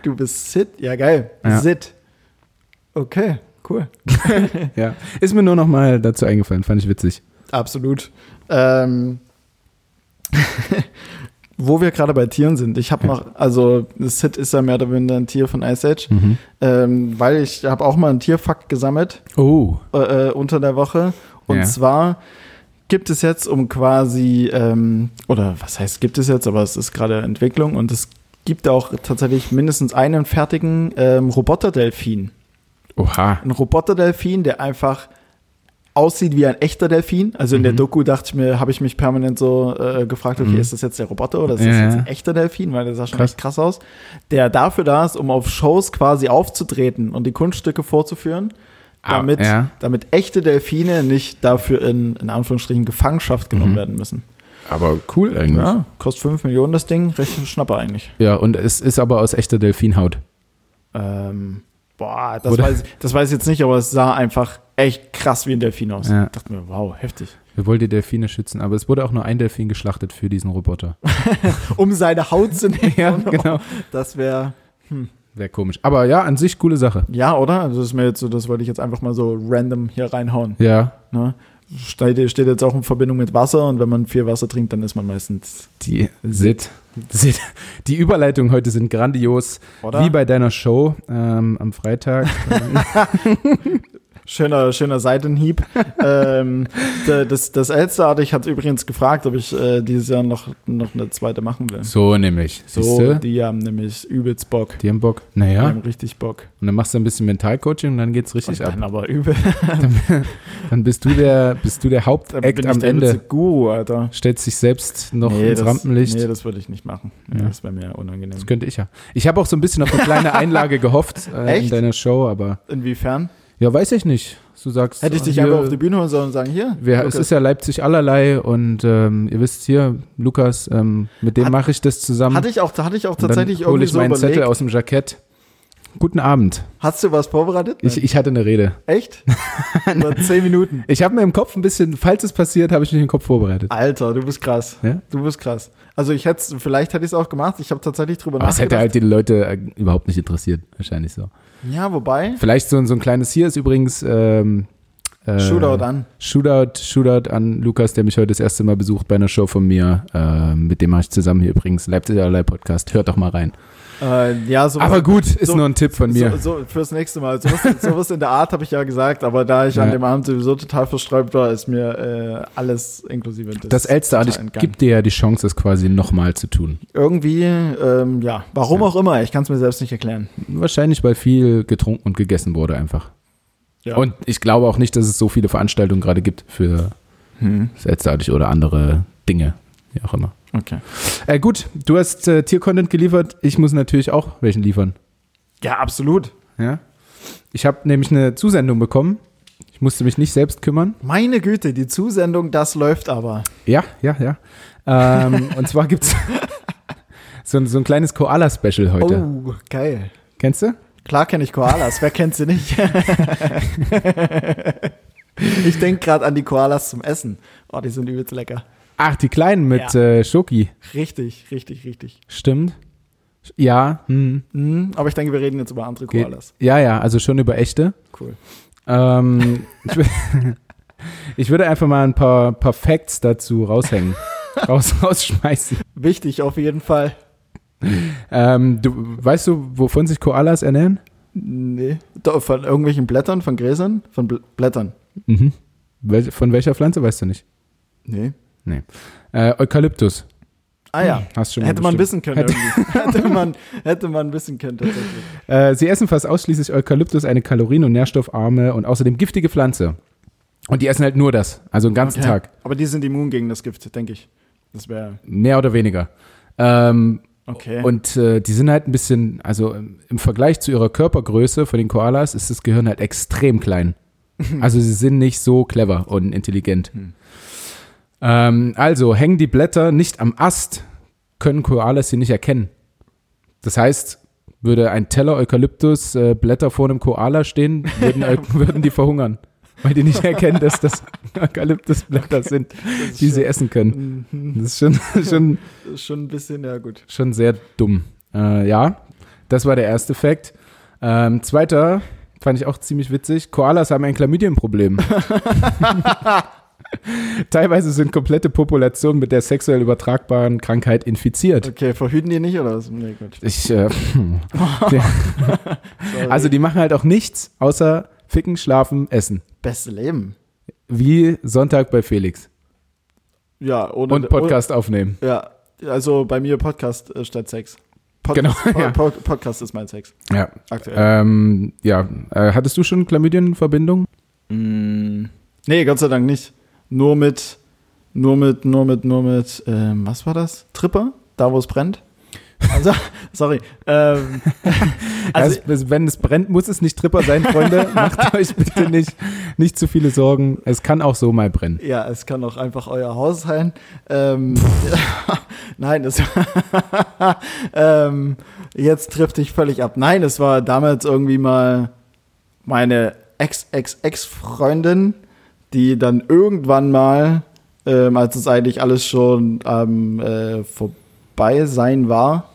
Du bist Sid? Ja, geil. Ja. Sid. Okay, cool. Ja. Ist mir nur nochmal dazu eingefallen, fand ich witzig. Absolut. Ähm, wo wir gerade bei Tieren sind, ich habe noch, also Sid ist ja mehr oder weniger ein Tier von Ice Age, Mhm. ähm, weil ich habe auch mal einen Tierfakt gesammelt Oh. äh, äh, unter der Woche. Und Ja. zwar gibt es jetzt um quasi, ähm, oder was heißt gibt es jetzt, aber es ist gerade Entwicklung und es gibt auch tatsächlich mindestens einen fertigen ähm, Roboterdelfin. Oha. Ein Roboterdelfin, der einfach aussieht wie ein echter Delfin. Also in der Mhm. Doku dachte ich mir, habe ich mich permanent so äh, gefragt, okay, Mhm. ist das jetzt der Roboter oder ist das Ja, jetzt ja. ein echter Delfin? Weil der sah schon Krass. echt krass aus. Der dafür da ist, um auf Shows quasi aufzutreten und die Kunststücke vorzuführen, Ah, damit, ja. damit echte Delfine nicht dafür in, in Anführungsstrichen Gefangenschaft genommen Mhm. werden müssen. Aber cool eigentlich. Ja, Ja, kostet 5 Millionen das Ding, recht Schnapper eigentlich. und es ist aber aus echter Delfinhaut. Ähm, boah, das Oder- weiß, das weiß ich jetzt nicht, aber es sah einfach echt krass wie ein Delfin aus. Ja. Ich dachte mir, wow, heftig. Wir wollten die Delfine schützen, aber es wurde auch nur ein Delfin geschlachtet für diesen Roboter. Um seine Haut zu nehmen. ja, genau. Das wäre, Wäre komisch. Aber ja, an sich coole Sache. ja, oder? Also das ist mir jetzt so, das wollte ich jetzt einfach mal so random hier reinhauen. Ja, Ne? Steht, steht jetzt auch in Verbindung mit Wasser und wenn man viel Wasser trinkt, dann ist man meistens, die Sid. Sid. Die Überleitungen heute sind grandios. oder? Wie bei deiner Show ähm, am Freitag. Schöner, schöner Seitenhieb. ähm, das, das Elsterartig hat übrigens gefragt, ob ich äh, dieses Jahr noch, noch eine zweite machen will. so nämlich. So, Siehste? die haben nämlich übelst Bock. Die haben Bock. Die Naja, haben richtig Bock. und dann machst du ein bisschen Mentalcoaching und dann geht's richtig Und ab. dann aber übel. Dann bist du der, bist du der Dann ich am der Ende. Guru, Alter. Stellt sich selbst noch nee, ins das, Rampenlicht. Nee, das würde ich nicht machen. Ja. Das wäre mir unangenehm. Das könnte ich ja. Ich habe auch so ein bisschen auf eine kleine Einlage gehofft äh, in deiner Show, aber Inwiefern? Ja, weiß ich nicht. Du sagst, Hätte ich dich hier, einfach auf die Bühne holen sollen und sagen, hier, wir, es ist ja Leipzig allerlei und ähm, ihr wisst hier, Lukas, ähm, mit dem mache ich das zusammen. hatte ich auch, hatte ich auch tatsächlich hole irgendwie ich so meinen überlegt. Zettel aus dem Jackett. Guten Abend. Hast du was vorbereitet? Ich, ich hatte eine Rede. Echt? Nur zehn Minuten. Ich habe mir im Kopf ein bisschen, falls es passiert, habe ich mich im Kopf vorbereitet. Alter, du bist krass. Ja? Du bist krass. Also ich hätte vielleicht hätte ich es auch gemacht. Ich habe tatsächlich drüber Aber es hätte nachgedacht. halt die Leute äh, überhaupt nicht interessiert, wahrscheinlich so. Ja, wobei Vielleicht so, ein- so ein kleines hier ist übrigens ähm, äh, Shootout an. Shootout, Shootout an Lukas, der mich heute das erste Mal besucht bei einer Show von mir. Ähm, mit dem mache ich zusammen hier übrigens Leipzig allerlei Podcast. Hört doch mal rein. Äh, ja, so Aber gut, ist so- nur ein Tipp von mir. So, so fürs nächste Mal. So was, so was in der Art habe ich ja gesagt, aber da ich an Ja. dem Abend sowieso total versträubt war, ist mir äh, alles inklusive des das total entgangen. gibt dir ja die Chance, es quasi nochmal zu tun. Irgendwie, ähm, ja, warum auch immer, ich kann es mir selbst nicht erklären. Wahrscheinlich, weil viel getrunken und gegessen wurde einfach. Ja. Und ich glaube auch nicht, dass es so viele Veranstaltungen gerade gibt für Hm, das Elsterartig oder andere Dinge, wie auch immer. Okay. Äh, gut, du hast äh, Tiercontent geliefert. Ich muss natürlich auch welchen liefern. Ja, absolut. Ja. Ich habe nämlich eine Zusendung bekommen. Ich musste mich nicht selbst kümmern. Meine Güte, die Zusendung, das läuft aber. Ja, ja, ja. Ähm, und zwar gibt es so, ein- so ein kleines Koala-Special heute. Oh, geil. Kennst du? Klar kenne ich Koalas, wer kennt sie nicht? ich denke gerade an die Koalas zum Essen. Oh, die sind übelst lecker. Ach, die kleinen mit Ja. äh, Schoki. Richtig, richtig, richtig. Stimmt. Ja, hm, Mhm, aber ich denke, wir reden jetzt über andere. Koalas. Ja, ja, also schon über echte. Cool. Ähm, ich, ich würde einfach mal ein paar, paar Facts dazu raushängen. Raus, rausschmeißen. Wichtig auf jeden Fall. Ähm, du, weißt du, wovon sich Koalas ernähren? Nee. Doch, Von irgendwelchen Blättern, von Gräsern? Von Bl Blättern. Mhm. Wel von welcher Pflanze weißt du nicht? Nee. Äh, Eukalyptus. Ah ja. Hast schon Hätte man bestimmt. wissen können irgendwie. hätte, man, hätte man wissen können tatsächlich. Äh, sie essen fast ausschließlich Eukalyptus, eine kalorien- und nährstoffarme und außerdem giftige Pflanze. Und die essen halt nur das, also den ganzen Okay. Tag, Aber die sind immun gegen das Gift, denke ich. Das wäre mehr oder weniger. Ähm, okay. Und äh, die sind halt ein bisschen, also im im Vergleich zu ihrer Körpergröße von den Koalas ist das Gehirn halt extrem klein. Also sie sind nicht so clever und intelligent. Hm. Ähm, also hängen die Blätter nicht am Ast, können Koalas sie nicht erkennen. Das heißt, würde ein Teller Eukalyptus äh, Blätter vor einem Koala stehen, würden, Eu- würden die verhungern. Weil die nicht erkennen, dass das Eukalyptusblätter sind, Das ist die sie schon- essen können. Mhm. Das ist schon, schon Das ist schon ein bisschen, ja gut. schon sehr dumm. Äh, ja, das war der erste Fakt. Ähm, zweiter fand ich auch ziemlich witzig. Koalas haben ein Chlamydienproblem. Teilweise sind komplette Populationen mit der sexuell übertragbaren Krankheit infiziert. Okay, verhüten die nicht oder was? Nee, gut. Ich, äh, Sorry. also die machen halt auch nichts außer ficken, schlafen, essen. Beste Leben. Wie Sonntag bei Felix. Ja, ohne, Und Podcast aufnehmen. Oh, ja, also bei mir Podcast äh, statt Sex. Pod Genau, ja. Po- Podcast ist mein Sex. Ja. Aktuell. Ähm, ja. Äh, hattest du schon Chlamydienverbindung? Mm, nee, Gott sei Dank nicht. Nur mit, nur mit, nur mit, nur mit, ähm, was war das? Tripper? Da, wo es brennt? Also, sorry. Ähm, also, also, wenn es brennt, muss es nicht Tripper sein, Freunde. Macht euch bitte nicht, nicht zu viele Sorgen. Es kann auch so mal brennen. Ja, es kann auch einfach euer Haus sein. Ähm, Nein, das ähm, jetzt trifft dich völlig ab. Nein, es war damals irgendwie mal meine Ex-Ex-Ex-Freundin, die dann irgendwann mal, ähm, als es eigentlich alles schon ähm, äh, vorbei sein war,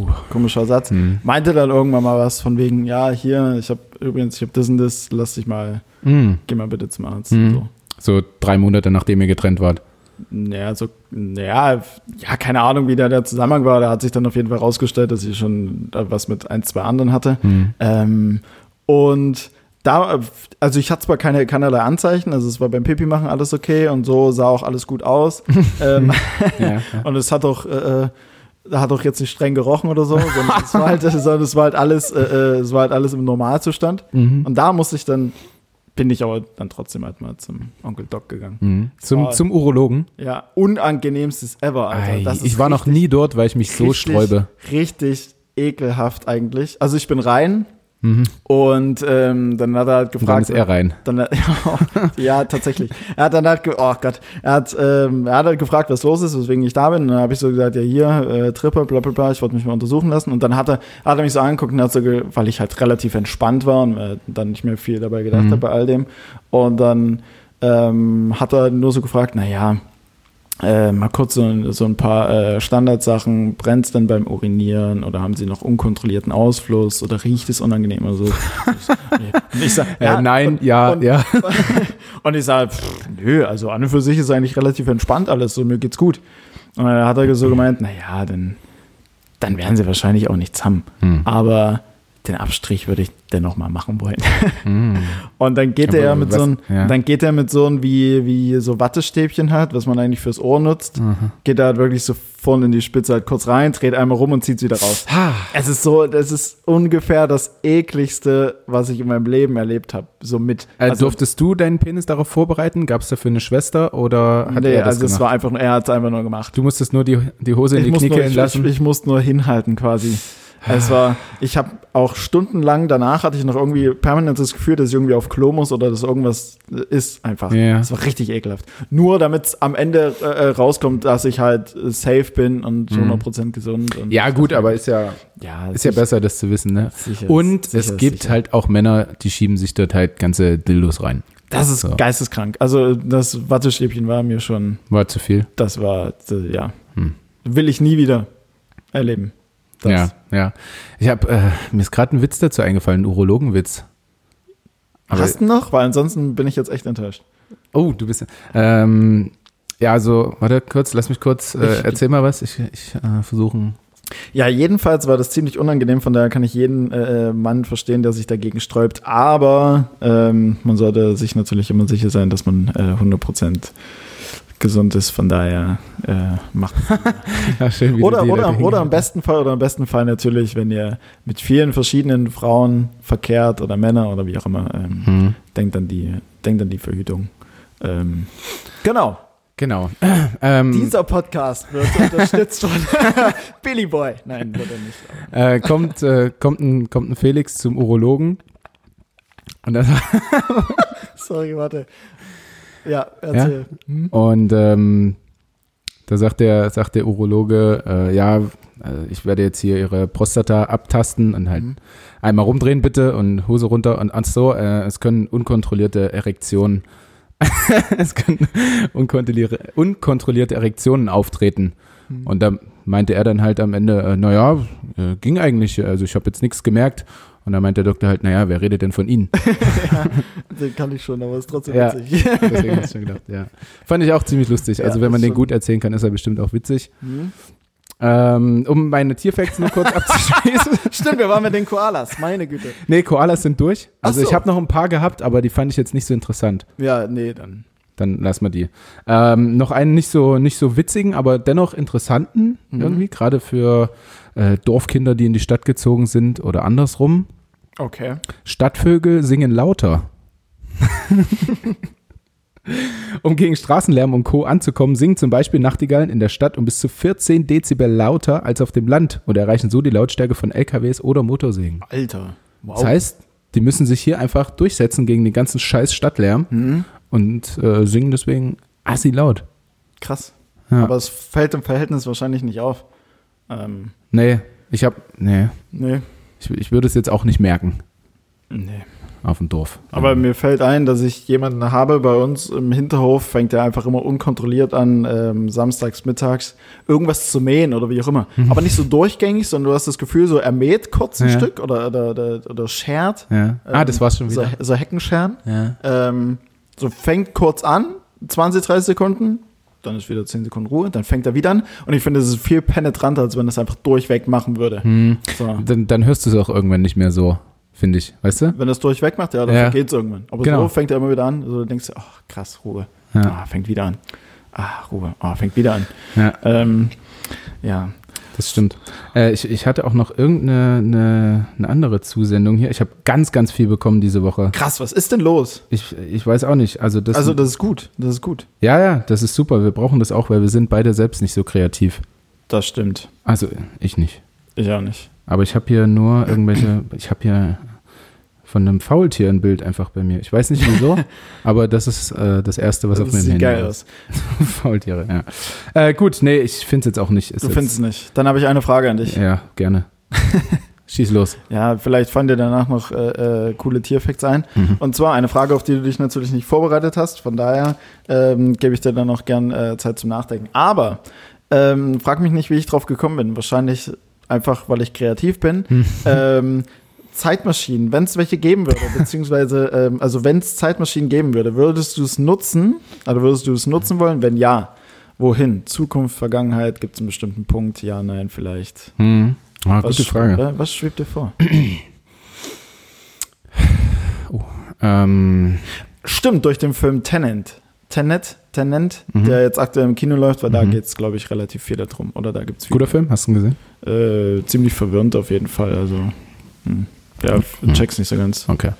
Uh, komischer Satz. Mhm. Meinte dann irgendwann mal was von wegen, ja, hier, ich habe übrigens, ich habe das und das, lass dich mal, mhm. geh mal bitte zum Arzt. Mhm. So. so. drei Monate nachdem ihr getrennt wart. Naja, so, naja, ja, keine Ahnung, wie da der Zusammenhang war. Da hat sich dann auf jeden Fall rausgestellt, dass ich schon was mit ein, zwei anderen hatte. Mhm. Ähm, und da, also ich hatte zwar keine, keinerlei Anzeichen, also es war beim Pipi machen alles okay und so sah auch alles gut aus. ähm, ja. Und es hat auch, äh, äh hat auch jetzt nicht streng gerochen oder so, sondern es war halt, sondern es war halt alles, äh, äh, es war halt alles im Normalzustand. Mhm. Und da musste ich dann bin ich aber dann trotzdem halt mal zum Onkel Doc gegangen. Mhm. Zum, zum Urologen? Ja, unangenehmstes ever, Alter. Ich war richtig, noch nie dort, weil ich mich so richtig, sträube. Richtig ekelhaft eigentlich. Also ich bin rein, Mhm. Und ähm, dann hat er halt gefragt. Und dann ist er rein. Dann, ja, tatsächlich. Er hat dann halt, oh Gott, er hat, ähm, er hat halt gefragt, was los ist, weswegen ich da bin. Und dann habe ich so gesagt, ja hier, äh, Trippe, bla bla bla, ich wollte mich mal untersuchen lassen. Und dann hat er, hat er mich so angeguckt und hat so, weil ich halt relativ entspannt war und äh, dann nicht mehr viel dabei gedacht mhm. habe bei all dem. Und dann ähm, hat er nur so gefragt, naja, äh, mal kurz so, so ein paar äh, Standardsachen. Brennt es denn beim Urinieren oder haben Sie noch unkontrollierten Ausfluss oder riecht es unangenehm oder so? und ich sag, ja, äh, nein, und, ja, und, ja. Und ich sage, nö, also an und für sich ist eigentlich relativ entspannt alles, so mir geht's gut. Und dann hat er so gemeint, naja, dann, dann werden Sie wahrscheinlich auch nichts haben. Hm. Aber den Abstrich würde ich dennoch mal machen wollen. Mm. Und dann geht Aber er mit was, so ein, ja. dann geht er mit so ein wie, wie so Wattestäbchen hat, was man eigentlich fürs Ohr nutzt, mhm. geht er halt wirklich so vorne in die Spitze halt kurz rein, dreht einmal rum und zieht sie wieder raus. Ha. Es ist so, das ist ungefähr das ekligste, was ich in meinem Leben erlebt habe. So mit. Äh, also, durftest du deinen Penis darauf vorbereiten? Gab es dafür eine Schwester oder hat nee, er das also gemacht? es war einfach, er hat es einfach nur gemacht. Du musstest nur die, die Hose in ich die Knie lassen? Ich, ich, ich musste nur hinhalten quasi. Es war, ich habe auch stundenlang danach hatte ich noch irgendwie permanent das Gefühl, dass ich irgendwie auf Klo muss oder dass irgendwas ist einfach. Ja. Es war richtig ekelhaft. Nur damit es am Ende äh, äh, rauskommt, dass ich halt safe bin und 100% mhm. gesund. Und ja, gut, aber ist ja, ja ist ja besser, das zu wissen, ne? Sicher, und sicher, es gibt sicher. halt auch Männer, die schieben sich dort halt ganze Dildos rein. Das ist so. geisteskrank. Also das Wattestäbchen war mir schon. War zu viel. Das war, äh, ja. Hm. Will ich nie wieder erleben. Das. Ja, ja. Ich habe äh, mir ist gerade ein Witz dazu eingefallen, ein Urologenwitz. Aber, Hast du noch? Weil ansonsten bin ich jetzt echt enttäuscht. Oh, du bist. Ähm, ja, also, warte kurz, lass mich kurz, äh, erzähl mal was. Ich, ich äh, versuchen. Ja, jedenfalls war das ziemlich unangenehm, von daher kann ich jeden äh, Mann verstehen, der sich dagegen sträubt. Aber ähm, man sollte sich natürlich immer sicher sein, dass man äh, 100 Prozent gesund ist, von daher äh, macht ja, schön, oder, oder, oder im besten Fall oder im besten Fall natürlich, wenn ihr mit vielen verschiedenen Frauen verkehrt oder Männer oder wie auch immer, ähm, hm. denkt an die, denkt an die Verhütung. Ähm, genau. Genau. Ähm, Dieser Podcast wird unterstützt von Billy Boy. Nein, wird er nicht. Äh, kommt, äh, kommt, ein, kommt ein Felix zum Urologen. Und dann Sorry, warte. Ja, erzähl. Ja? Hm? Und ähm, da sagt der, sagt der Urologe, äh, ja, also ich werde jetzt hier ihre Prostata abtasten und halt mhm. einmal rumdrehen bitte und Hose runter und ach so, äh, es können unkontrollierte Erektionen, es können unkontrollierte, unkontrollierte Erektionen auftreten. Mhm. Und da meinte er dann halt am Ende, äh, naja, äh, ging eigentlich, also ich habe jetzt nichts gemerkt. Und dann meint der Doktor halt, naja, wer redet denn von Ihnen? ja, den kann ich schon, aber ist trotzdem ja, witzig. deswegen ich schon gedacht, ja. Fand ich auch ziemlich lustig. Also ja, wenn man den gut erzählen kann, ist er bestimmt auch witzig. Mhm. Ähm, um meine Tierfacts nur kurz abzuschließen. Stimmt, wir waren mit den Koalas, meine Güte. Nee, Koalas sind durch. Also so. ich habe noch ein paar gehabt, aber die fand ich jetzt nicht so interessant. Ja, nee, dann. Dann lassen wir die. Ähm, noch einen nicht so, nicht so witzigen, aber dennoch interessanten mhm. irgendwie, gerade für äh, Dorfkinder, die in die Stadt gezogen sind oder andersrum. Okay. Stadtvögel singen lauter. Um gegen Straßenlärm und Co. anzukommen, singen zum Beispiel Nachtigallen in der Stadt um bis zu 14 Dezibel lauter als auf dem Land und erreichen so die Lautstärke von LKWs oder Motorsägen. Alter. Wow. Das heißt, die müssen sich hier einfach durchsetzen gegen den ganzen scheiß Stadtlärm Mhm. und äh, singen deswegen assi laut. Krass. Ja. Aber es fällt im Verhältnis wahrscheinlich nicht auf. Ähm, Nee, ich hab, nee, nee. Ich, ich würde es jetzt auch nicht merken Nee. auf dem Dorf. Aber mir fällt ein, dass ich jemanden habe bei uns im Hinterhof, fängt er einfach immer unkontrolliert an, ähm, samstags, mittags irgendwas zu mähen oder wie auch immer. Aber nicht so durchgängig, sondern du hast das Gefühl, so er mäht kurz ein Ja. Stück oder, oder, oder, oder schert. ja. Ah, das war's schon So, wieder. so Heckenscheren. Ja. Ähm, so fängt kurz an, 20, 30 Sekunden, dann ist wieder 10 Sekunden Ruhe, dann fängt er wieder an. Und ich finde, das ist viel penetranter, als wenn es einfach durchweg machen würde. Hm. So. Dann, dann hörst du es auch irgendwann nicht mehr so, finde ich. Weißt du? Wenn er es durchweg macht, ja, dann Ja. geht es irgendwann. Aber Genau. so fängt er immer wieder an. So du denkst du, ach krass, Ruhe. Ja. Ah, fängt wieder an. Ah, Ruhe. Ah, fängt wieder an. Ja, Ähm, ja. Das stimmt. Äh, ich, ich hatte auch noch irgendeine eine, eine andere Zusendung hier. Ich habe ganz, ganz viel bekommen diese Woche. Krass, was ist denn los? Ich, ich weiß auch nicht. Also das, Also, das ist gut. Das ist gut. ja, ja, das ist super. Wir brauchen das auch, weil wir sind beide selbst nicht so kreativ. Das stimmt. Also ich nicht. Ich auch nicht. Aber ich habe hier nur irgendwelche, ich habe hier von einem Faultier ein Bild einfach bei mir. Ich weiß nicht wieso, aber das ist äh, das Erste, was Das auf meinem Handy geil ist. Faultiere, ja. Äh, gut, nee, ich finde es jetzt auch nicht. Ist Du findest es nicht. Dann habe ich eine Frage an dich. Ja, gerne. Schieß los. Ja, vielleicht fallen dir danach noch äh, äh, coole Tierfacts ein. Mhm. Und zwar eine Frage, auf die du dich natürlich nicht vorbereitet hast. Von daher ähm, gebe ich dir dann noch gern äh, Zeit zum Nachdenken. Aber ähm, frag mich nicht, wie ich drauf gekommen bin. Wahrscheinlich einfach, weil ich kreativ bin. ähm, Zeitmaschinen, wenn es welche geben würde, beziehungsweise, ähm, also wenn es Zeitmaschinen geben würde, würdest du es nutzen? Also würdest du es nutzen wollen? Wenn ja, wohin? Zukunft, Vergangenheit? Gibt es einen bestimmten Punkt? Ja, nein, vielleicht. Hm. Ah, gute Was- Frage. äh, Was schwebt dir vor? Ähm, Stimmt, durch den Film Tenant. Tenet, Tenant, Mhm. der jetzt aktuell im Kino läuft, weil da Mhm. geht es, glaube ich, relativ viel darum. Oder da gibt es guter Film, hast du ihn gesehen? Äh, ziemlich verwirrend auf jeden Fall. Also, hm. Ja, Mhm. check's nicht so ganz. Okay.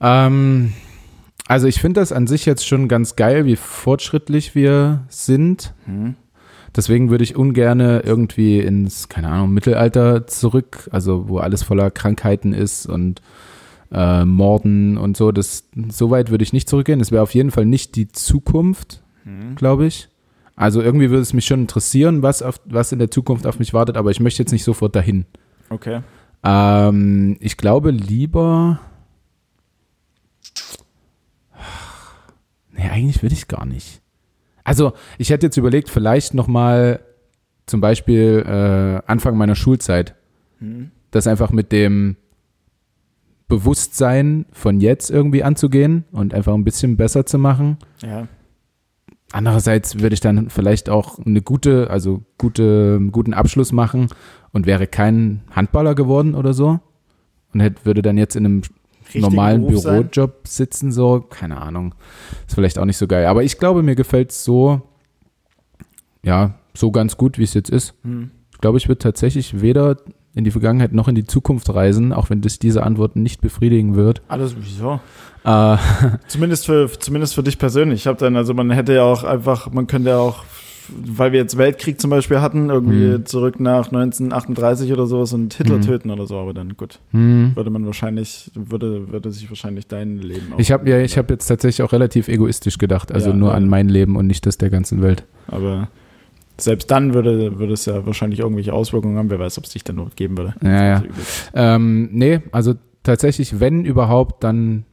Ähm, also ich finde das an sich jetzt schon ganz geil, wie fortschrittlich wir sind. Hm. Deswegen würde ich ungerne irgendwie ins, keine Ahnung, Mittelalter zurück, also wo alles voller Krankheiten ist und äh, Morden und so. Das, so weit würde ich nicht zurückgehen. Es wäre auf jeden Fall nicht die Zukunft, Hm. glaube ich. Also irgendwie würde es mich schon interessieren, was, auf, was in der Zukunft auf mich wartet, aber ich möchte jetzt nicht sofort dahin. Okay. Ähm, ich glaube lieber. Nee, eigentlich will ich gar nicht. Also, ich hätte jetzt überlegt, vielleicht nochmal zum Beispiel äh, Anfang meiner Schulzeit. Hm. Das einfach mit dem Bewusstsein von jetzt irgendwie anzugehen und einfach ein bisschen besser zu machen. Ja. Andererseits würde ich dann vielleicht auch eine gute, also gute, guten Abschluss machen und wäre kein Handballer geworden oder so und hätte, würde dann jetzt in einem Richtigen normalen Beruf sein? Bürojob sitzen, so, keine Ahnung. Ist vielleicht auch nicht so geil. Aber ich glaube, mir gefällt es so, ja, so ganz gut, wie es jetzt ist. Hm. Ich glaube, ich würde tatsächlich weder in die Vergangenheit noch in die Zukunft reisen, auch wenn das diese Antwort nicht befriedigen wird. Alles, wieso? Äh, Zumindest für, zumindest für dich persönlich. Ich habe dann, also man hätte ja auch einfach, man könnte ja auch, weil wir jetzt Weltkrieg zum Beispiel hatten, irgendwie Hm. zurück nach 1938 oder sowas und Hitler Hm. töten oder so, aber dann gut. hm. Würde man wahrscheinlich, würde, würde sich wahrscheinlich dein Leben auch. Ich habe ja, ich habe jetzt tatsächlich auch relativ egoistisch gedacht, also Ja, nur ja. an mein Leben und nicht das der ganzen Welt. Aber selbst dann würde, würde es ja wahrscheinlich irgendwelche Auswirkungen haben. Wer weiß, ob es dich dann noch geben würde. Ja, ja. Ähm, nee, also tatsächlich, wenn überhaupt, dann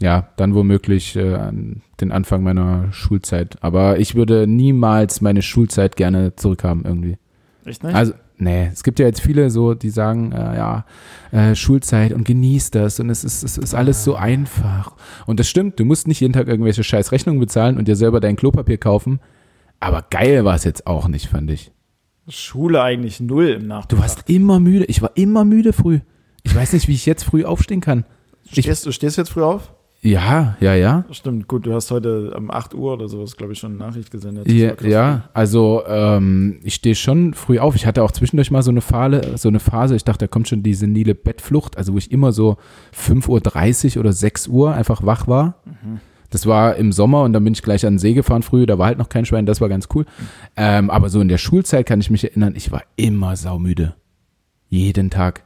ja, dann womöglich äh, an den Anfang meiner Schulzeit. Aber ich würde niemals meine Schulzeit gerne zurückhaben irgendwie. Echt nicht? Also, nee, es gibt ja jetzt viele so, die sagen, äh, ja, äh, Schulzeit und genieß das und es ist, es ist alles so einfach. Und das stimmt, du musst nicht jeden Tag irgendwelche scheiß Rechnungen bezahlen und dir selber dein Klopapier kaufen. Aber geil war es jetzt auch nicht, fand ich. Schule eigentlich null im Nachhinein. Du warst immer müde. Ich war immer müde früh. Ich weiß nicht, wie ich jetzt früh aufstehen kann. Stehst, du stehst jetzt früh auf? Ja, ja, ja. Stimmt, gut, du hast heute um 8 Uhr oder sowas, glaube ich, schon eine Nachricht gesendet. Ja, ja, also ähm, ich stehe schon früh auf. Ich hatte auch zwischendurch mal so eine Phase, so eine Phase, ich dachte, da kommt schon die senile Bettflucht, also wo ich immer so 5.30 Uhr oder 6 Uhr einfach wach war. Das war im Sommer und dann bin ich gleich an den See gefahren früh, da war halt noch kein Schwein, das war ganz cool. Ähm, aber so in der Schulzeit kann ich mich erinnern, ich war immer saumüde. Jeden Tag.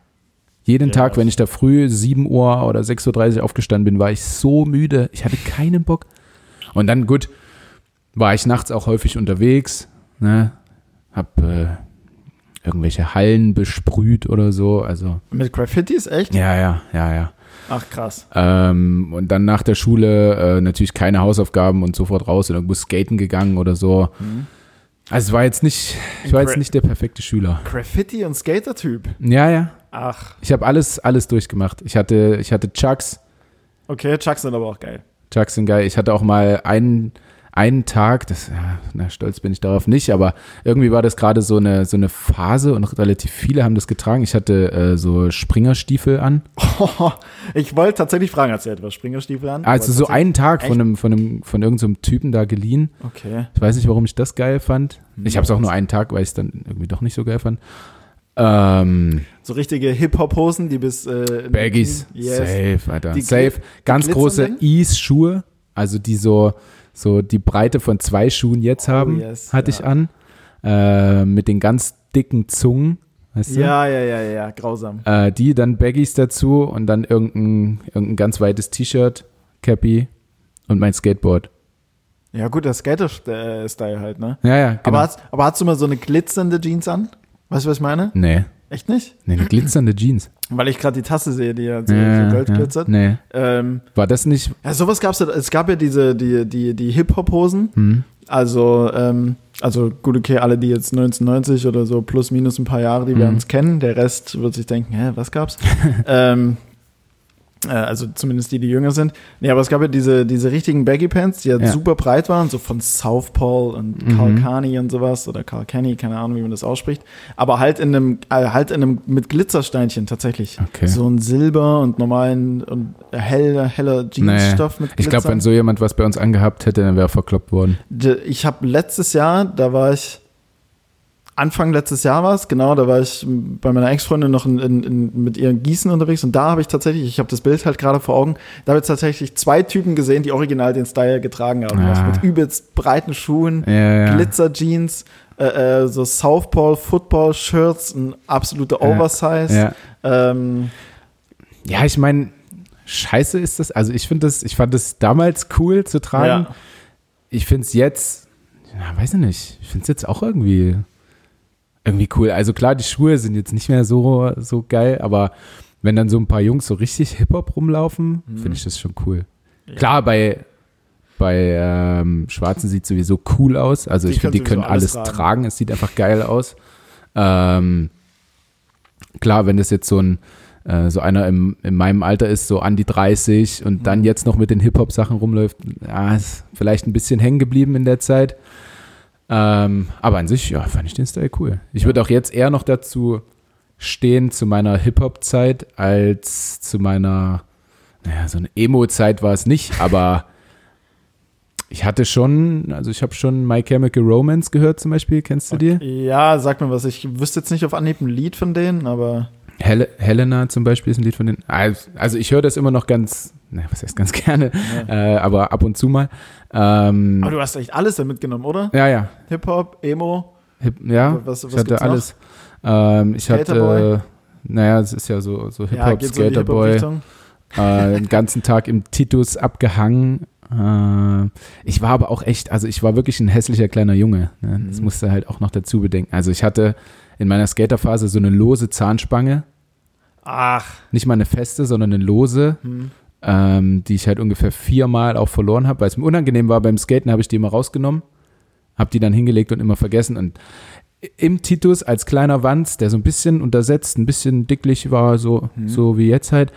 Jeden Ja, Tag, wenn ich da früh 7 Uhr oder 6.30 Uhr aufgestanden bin, war ich so müde. Ich hatte keinen Bock. Und dann, gut, war ich nachts auch häufig unterwegs, ne? Hab äh, irgendwelche Hallen besprüht oder so. Also, Mit Graffitis, echt? ja, ja, ja, ja. Ach, krass. Ähm, und dann nach der Schule äh, natürlich keine Hausaufgaben und sofort raus und irgendwo skaten gegangen oder so. Also es war jetzt nicht, ich war jetzt nicht der perfekte Schüler. Graffiti und Skater-Typ. Ja, ja. Ach, Ich habe alles, alles durchgemacht. Ich hatte, ich hatte Chucks, okay, Chucks sind aber auch geil. Chucks sind geil. Ich hatte auch mal einen, einen Tag, das, na, stolz bin ich darauf nicht, aber irgendwie war das gerade so eine, so eine Phase und relativ viele haben das getragen. Ich hatte äh, so Springerstiefel an. ich wollte tatsächlich fragen, hast du etwas Springerstiefel an? Also Aber so einen Tag von einem, von einem, von irgendeinem so Typen da geliehen. Okay. Ich weiß nicht, warum ich das geil fand. Ich habe es auch nur einen Tag, weil ich es dann irgendwie doch nicht so geil fand. Ähm, So richtige Hip-Hop-Hosen, die bis. Äh, Baggies, Yes. safe, Alter. Die safe. Ganz die große? Ease-Schuhe, also die so, so die Breite von zwei Schuhen jetzt Oh, haben, yes, hatte ja. ich an. Äh, mit den ganz dicken Zungen, weißt du? Ja, ja, ja, ja, grausam. Äh, die, dann Baggies dazu und dann irgendein, irgendein ganz weites T-Shirt, Cappy und mein Skateboard. Ja, gut, der Skater-Style halt, ne? Ja, ja, genau. Aber, hast, aber hast du mal so eine glitzernde Jeans an? Weißt du, was ich meine? nee, Echt nicht? nee, eine glitzernde Jeans. Weil ich gerade die Tasse sehe, die ja so, ja, so Gold ja, glitzert. Nee. Ähm, War das nicht? ja, sowas gab's ja. Es gab ja diese, die, die, die Hip-Hop-Hosen. Hm? Also, ähm, also gut, okay, alle, die jetzt 1990 oder so plus minus ein paar Jahre, die werden Mhm. es kennen. Der Rest wird sich denken, hä, was gab's? ähm, äh, also zumindest die, die jünger sind. Nee, aber es gab ja diese, diese richtigen Baggy Pants, die ja, Ja. super breit waren, so von Southpaw und Mhm. Carl Carney und sowas oder Carl Kenny, keine Ahnung, wie man das ausspricht. Aber halt in einem, äh, halt in einem mit Glitzersteinchen tatsächlich. Okay. So ein Silber und normalen und heller, heller Jeansstoff mit Ich glaube, wenn so jemand was bei uns angehabt hätte, dann wäre er verkloppt worden. De- Ich habe letztes Jahr, da war ich, Anfang letztes Jahr war es, genau, da war ich bei meiner Ex-Freundin noch in, in, in, mit ihren Gießen unterwegs und da habe ich tatsächlich, ich habe das Bild halt gerade vor Augen, da habe ich tatsächlich zwei Typen gesehen, die original den Style getragen haben. Ah. Also mit übelst breiten Schuhen, Ja, ja. Glitzer-Jeans, äh, äh, so Southpaw-Football-Shirts, ein absoluter Ja. Oversize. Ja. Ähm, Ja, ich meine, scheiße ist das. Also ich finde das, ich fand das damals cool zu tragen. ja. Ich finde es jetzt, ja, weiß ich nicht, ich finde es jetzt auch irgendwie, irgendwie cool. Also klar, die Schuhe sind jetzt nicht mehr so, so geil, aber wenn dann so ein paar Jungs so richtig Hip-Hop rumlaufen, finde ich das schon cool. Ja. Klar, bei, bei ähm, Schwarzen sieht sowieso cool aus. Also Die ich finde, die können alles alles tragen. Es sieht einfach geil aus. Ähm, klar, wenn das jetzt so ein äh, so einer im, in meinem Alter ist, so an die 30 und Mhm. dann jetzt noch mit den Hip-Hop-Sachen rumläuft, ja, ist vielleicht ein bisschen hängen geblieben in der Zeit. Ähm, aber an sich, ja, fand ich den Style cool. Ich würde auch jetzt eher noch dazu stehen zu meiner Hip-Hop-Zeit als zu meiner, naja, so eine Emo-Zeit war es nicht, aber ich hatte schon, also ich habe schon My Chemical Romance gehört zum Beispiel, kennst du die? ja, sag mir was, ich wüsste jetzt nicht auf Anhieb ein Lied von denen, aber Hel Helena zum Beispiel ist ein Lied von den. Also ich höre das immer noch ganz, na, was heißt ganz gerne, äh, aber ab und zu mal. Ähm, aber du hast echt alles da mitgenommen, oder? ja, ja. Hip-Hop, Emo, Hip, ja, Was- was ich hatte alles. Ähm, ich hatte, naja, es ist ja so, so ja, Hip-Hop, so die Skaterboy, Hip-Hop-Richtung. äh, den ganzen Tag im Titus abgehangen. Äh, ich war aber auch echt, also ich war wirklich ein hässlicher kleiner Junge. Ne? Das Mhm. musste halt auch noch dazu bedenken. Also ich hatte in meiner Skaterphase so eine lose Zahnspange. Ach, Nicht mal eine feste, sondern eine lose, hm. ähm, die ich halt ungefähr viermal auch verloren habe, weil es mir unangenehm war beim Skaten, habe ich die immer rausgenommen, habe die dann hingelegt und immer vergessen. Und im Titus als kleiner Wanz, der so ein bisschen untersetzt, ein bisschen dicklich war, so, Mhm. so wie jetzt halt,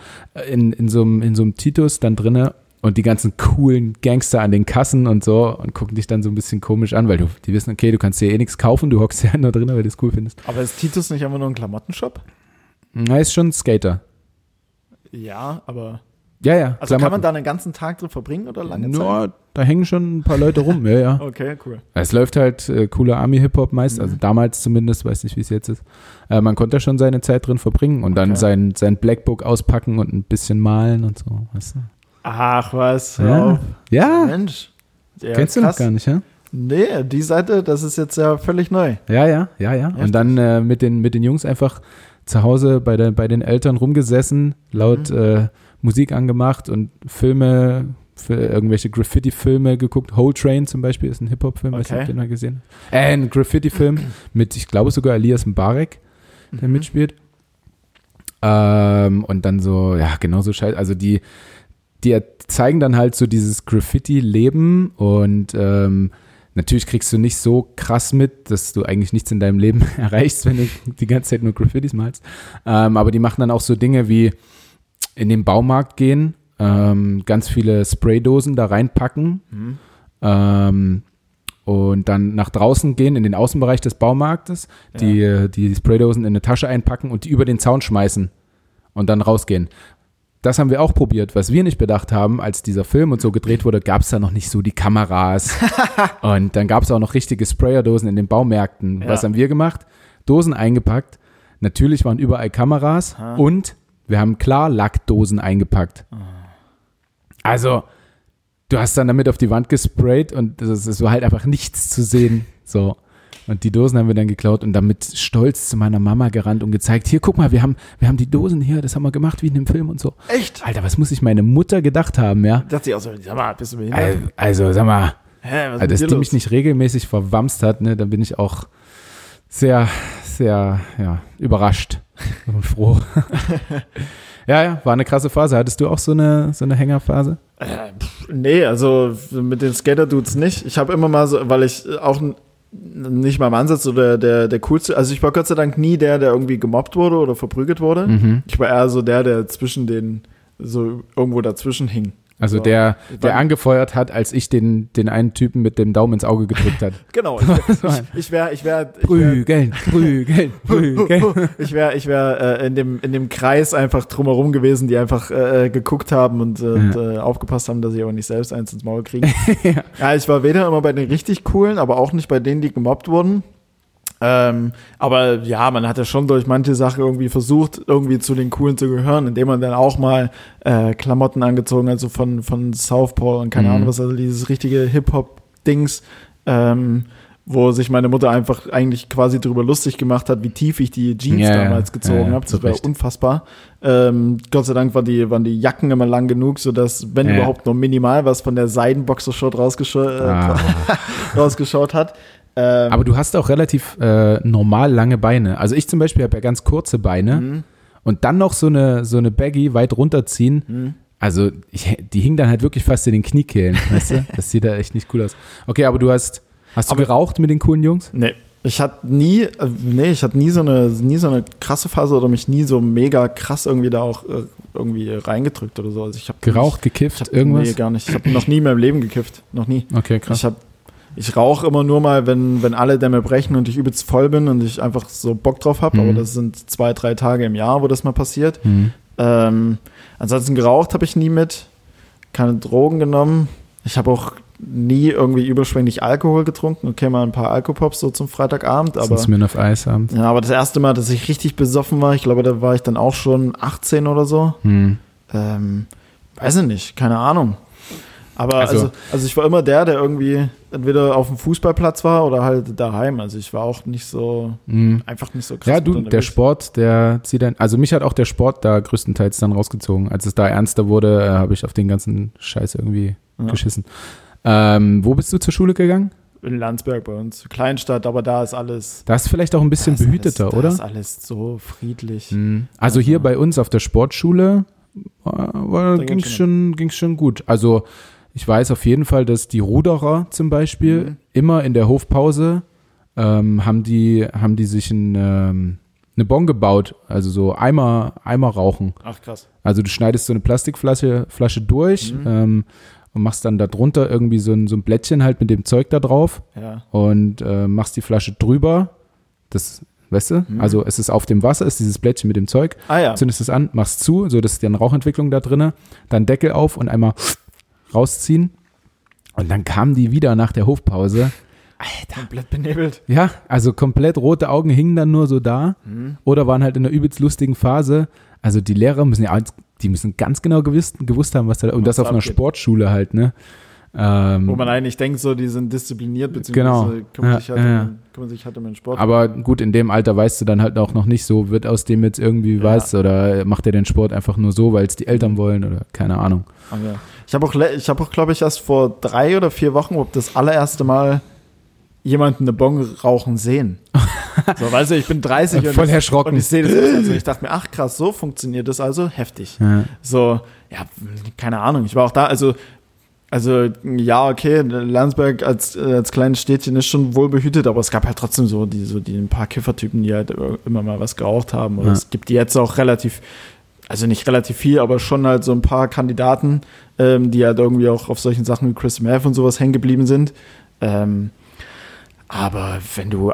in, in, so einem, in so einem Titus dann drinne und die ganzen coolen Gangster an den Kassen und so und gucken dich dann so ein bisschen komisch an, weil du, die wissen, okay, du kannst dir eh nichts kaufen, du hockst ja nur drin, weil du es cool findest. aber ist Titus nicht einfach nur ein Klamottenshop? Na, ist schon ein Skater. Ja, aber. Ja, ja. Also kann man Klamotten. da einen ganzen Tag drin verbringen oder lange Zeit? Ja, da hängen schon ein paar Leute rum, ja, ja. Okay, cool. Es läuft halt äh, cooler Army-Hip-Hop meist, Mhm. also damals zumindest, weiß nicht, wie es jetzt ist. Äh, man konnte schon seine Zeit drin verbringen und dann Okay. sein, sein Blackbook auspacken und ein bisschen malen und so, weißt du? Ach was, hör Ja. auf. Ja, Mensch. Ja, kennst du krass. noch gar nicht, ja? Nee, die Seite, das ist jetzt ja völlig neu. Ja, ja, ja, ja. Und dann äh, mit, den, mit den Jungs einfach zu Hause bei, der, bei den Eltern rumgesessen, laut äh, Musik angemacht und Filme, für irgendwelche Graffiti-Filme geguckt. Whole Train zum Beispiel ist ein Hip-Hop-Film, Okay. ob du den mal gesehen. Äh, ein Graffiti-Film mit, ich glaube sogar Elias Mbarek, der Mhm. mitspielt. Ähm, und dann so, ja, genauso scheiße. Also die, die zeigen dann halt so dieses Graffiti-Leben und ähm, natürlich kriegst du nicht so krass mit, dass du eigentlich nichts in deinem Leben erreichst, wenn du die ganze Zeit nur Graffitis malst. Ähm, aber die machen dann auch so Dinge wie in den Baumarkt gehen, ähm, ganz viele Spraydosen da reinpacken Mhm. ähm, und dann nach draußen gehen in den Außenbereich des Baumarktes, die, äh, die Spraydosen in eine Tasche einpacken und die über den Zaun schmeißen und dann rausgehen. Das haben wir auch probiert. Was wir nicht bedacht haben, als dieser Film und so gedreht wurde, gab es da noch nicht so die Kameras. und dann gab es auch noch richtige Sprayerdosen in den Baumärkten. Ja. Was haben wir gemacht? Dosen eingepackt. Natürlich waren überall Kameras Ha. und wir haben Klarlackdosen eingepackt. Also, du hast dann damit auf die Wand gesprayt und es es war halt einfach nichts zu sehen. So. Und die Dosen haben wir dann geklaut und damit stolz zu meiner Mama gerannt und gezeigt, hier, guck mal, wir haben, wir haben die Dosen hier, das haben wir gemacht wie in dem Film und so. Echt? Alter, was muss sich meine Mutter gedacht haben, ja? Dachte ich auch so, sag mal, bist du behindert? Also, also sag mal, Hä, was also, dass die los? mich nicht regelmäßig verwamst hat, ne, dann bin ich auch sehr, sehr, ja, überrascht und froh. ja, ja, war eine krasse Phase. Hattest du auch so eine, so eine Hängerphase? Äh, nee, also mit den Skater-Dudes nicht. Ich habe immer mal so, weil ich auch n- nicht mal im Ansatz so der, der, der coolste, also ich war Gott sei Dank nie der, der irgendwie gemobbt wurde oder verprügelt wurde. Mhm. Ich war eher so der, der zwischen den, so irgendwo dazwischen hing. Also So. der, der angefeuert hat, als ich den, den einen Typen mit dem Daumen ins Auge gedrückt hat. Genau, ich wäre, ich, wäre, ich wäre, Prügeln, prügeln, prügeln. ich wäre, ich wäre äh, in dem in dem Kreis einfach drumherum gewesen, die einfach äh, geguckt haben und, äh, und äh, aufgepasst haben, dass ich aber nicht selbst eins ins Maul kriege. Ja. ja. ich war weder immer bei den richtig coolen, aber auch nicht bei denen, die gemobbt wurden. Ähm, aber ja, man hat ja schon durch manche Sachen irgendwie versucht, irgendwie zu den Coolen zu gehören, indem man dann auch mal äh, Klamotten angezogen hat, so von, von Southpaw und keine Mhm. Ahnung was, also dieses richtige Hip-Hop-Dings, ähm, wo sich meine Mutter einfach eigentlich quasi darüber lustig gemacht hat, wie tief ich die Jeans Ja, damals gezogen Ja, ja, habe. Das war unfassbar. Ähm, Gott sei Dank war die, waren die Jacken immer lang genug, sodass, wenn überhaupt nur minimal was von der Seidenboxershort rausgeschaut, äh, Ah. rausgeschaut hat. Ähm, Aber du hast auch relativ äh, normal lange Beine. Also ich zum Beispiel habe ja ganz kurze Beine Mhm. und dann noch so eine, so eine Baggy weit runterziehen. Mhm. Also ich, die hing dann halt wirklich fast in den Kniekehlen, weißt du? Das sieht da echt nicht cool aus. Okay, aber du hast, hast du Aber- geraucht mit den coolen Jungs? Nee. Ich hatte nie, äh, nee, ich hatte nie so eine, nie so eine krasse Phase oder mich nie so mega krass irgendwie da auch äh, irgendwie reingedrückt oder so. Also ich habe Geraucht, ich gekifft, hab, irgendwas? Nee, gar nicht. Ich habe noch nie in meinem Leben gekifft. Noch nie. Okay, krass. Ich habe ich rauche immer nur mal, wenn, wenn alle Dämme brechen und ich übelst voll bin und ich einfach so Bock drauf habe. Mhm. Aber das sind zwei, drei Tage im Jahr, wo das mal passiert. Mhm. Ähm, ansonsten geraucht habe ich nie mit. Keine Drogen genommen. Ich habe auch nie irgendwie überschwänglich Alkohol getrunken. Okay, mal ein paar Alkopops so zum Freitagabend, aber. Sonst mir auf Eis abends. Ja, aber das erste Mal, dass ich richtig besoffen war, ich glaube, da war ich dann auch schon 18 oder so. Hm. Ähm, weiß ich nicht, keine Ahnung. Aber Also- also, also, ich war immer der, der irgendwie entweder auf dem Fußballplatz war oder halt daheim. Also ich war auch nicht so, Hm. einfach nicht so krass. Ja, du, der unterwegs. Sport, der zieht dann, also mich hat auch der Sport da größtenteils dann rausgezogen. Als es da ernster wurde, äh, habe ich auf den ganzen Scheiß irgendwie Ja. geschissen. Ähm, wo bist du zur Schule gegangen? In Landsberg bei uns. Kleinstadt, aber da ist alles. Da ist vielleicht auch ein bisschen behüteter, alles, oder? Da ist alles so friedlich. Hm. Also hier bei uns auf der Sportschule Da ging es schon, ging's schon gut. Also ich weiß auf jeden Fall, dass die Ruderer zum Beispiel Mhm. immer in der Hofpause ähm, haben die haben die sich ein, ähm, eine Bon gebaut, also so Eimer Eimer rauchen. Ach krass. Also du schneidest so eine Plastikflasche Flasche durch Mhm. ähm, und machst dann da drunter irgendwie so ein, so ein Blättchen halt mit dem Zeug da drauf Ja. und äh, machst die Flasche drüber. Das, weißt du? Mhm. Also es ist auf dem Wasser, ist dieses Blättchen mit dem Zeug. Ah ja. Zündest es an, machst zu, so dass dann Rauchentwicklung da drinne, dann Deckel auf und einmal rausziehen. Und dann kamen die wieder nach der Hofpause. Komplett benebelt. Ja, also komplett rote Augen hingen dann nur so da Mhm. oder waren halt in einer übelst lustigen Phase. Also die Lehrer müssen ja, die müssen ganz genau gewusst, gewusst haben, was da, und Was das auf einer abgeht. Sportschule halt, ne? Ähm, Wo man eigentlich denkt, so, die sind diszipliniert, Genau. beziehungsweise kümmern, Ja, sich halt ja, um, kümmern sich halt um den Sport. aber gut, in dem Alter weißt du dann halt auch noch nicht so, wird aus dem jetzt irgendwie Ja. was oder macht er den Sport einfach nur so, weil es die Eltern wollen oder keine Ahnung. Ah, ja. Ich habe auch, ich habe auch, glaube ich, erst vor drei oder vier Wochen ob das allererste Mal jemanden eine Bong rauchen sehen. so, weißt du, ich bin 30 und, Voll ich, erschrocken. und ich sehe das. Also ich dachte mir, ach krass, so funktioniert das also, heftig. Ja. So, ja, keine Ahnung. Ich war auch da, also, also ja, okay, Landsberg als, äh, als kleines Städtchen ist schon wohl behütet, aber es gab halt trotzdem so die, so die ein paar Kiffertypen, die halt immer mal was geraucht haben. Oder Ja. es gibt jetzt auch relativ, also nicht relativ viel, aber schon halt so ein paar Kandidaten, ähm, die halt irgendwie auch auf solchen Sachen wie Chris Math und sowas hängen geblieben sind. Ähm, aber wenn du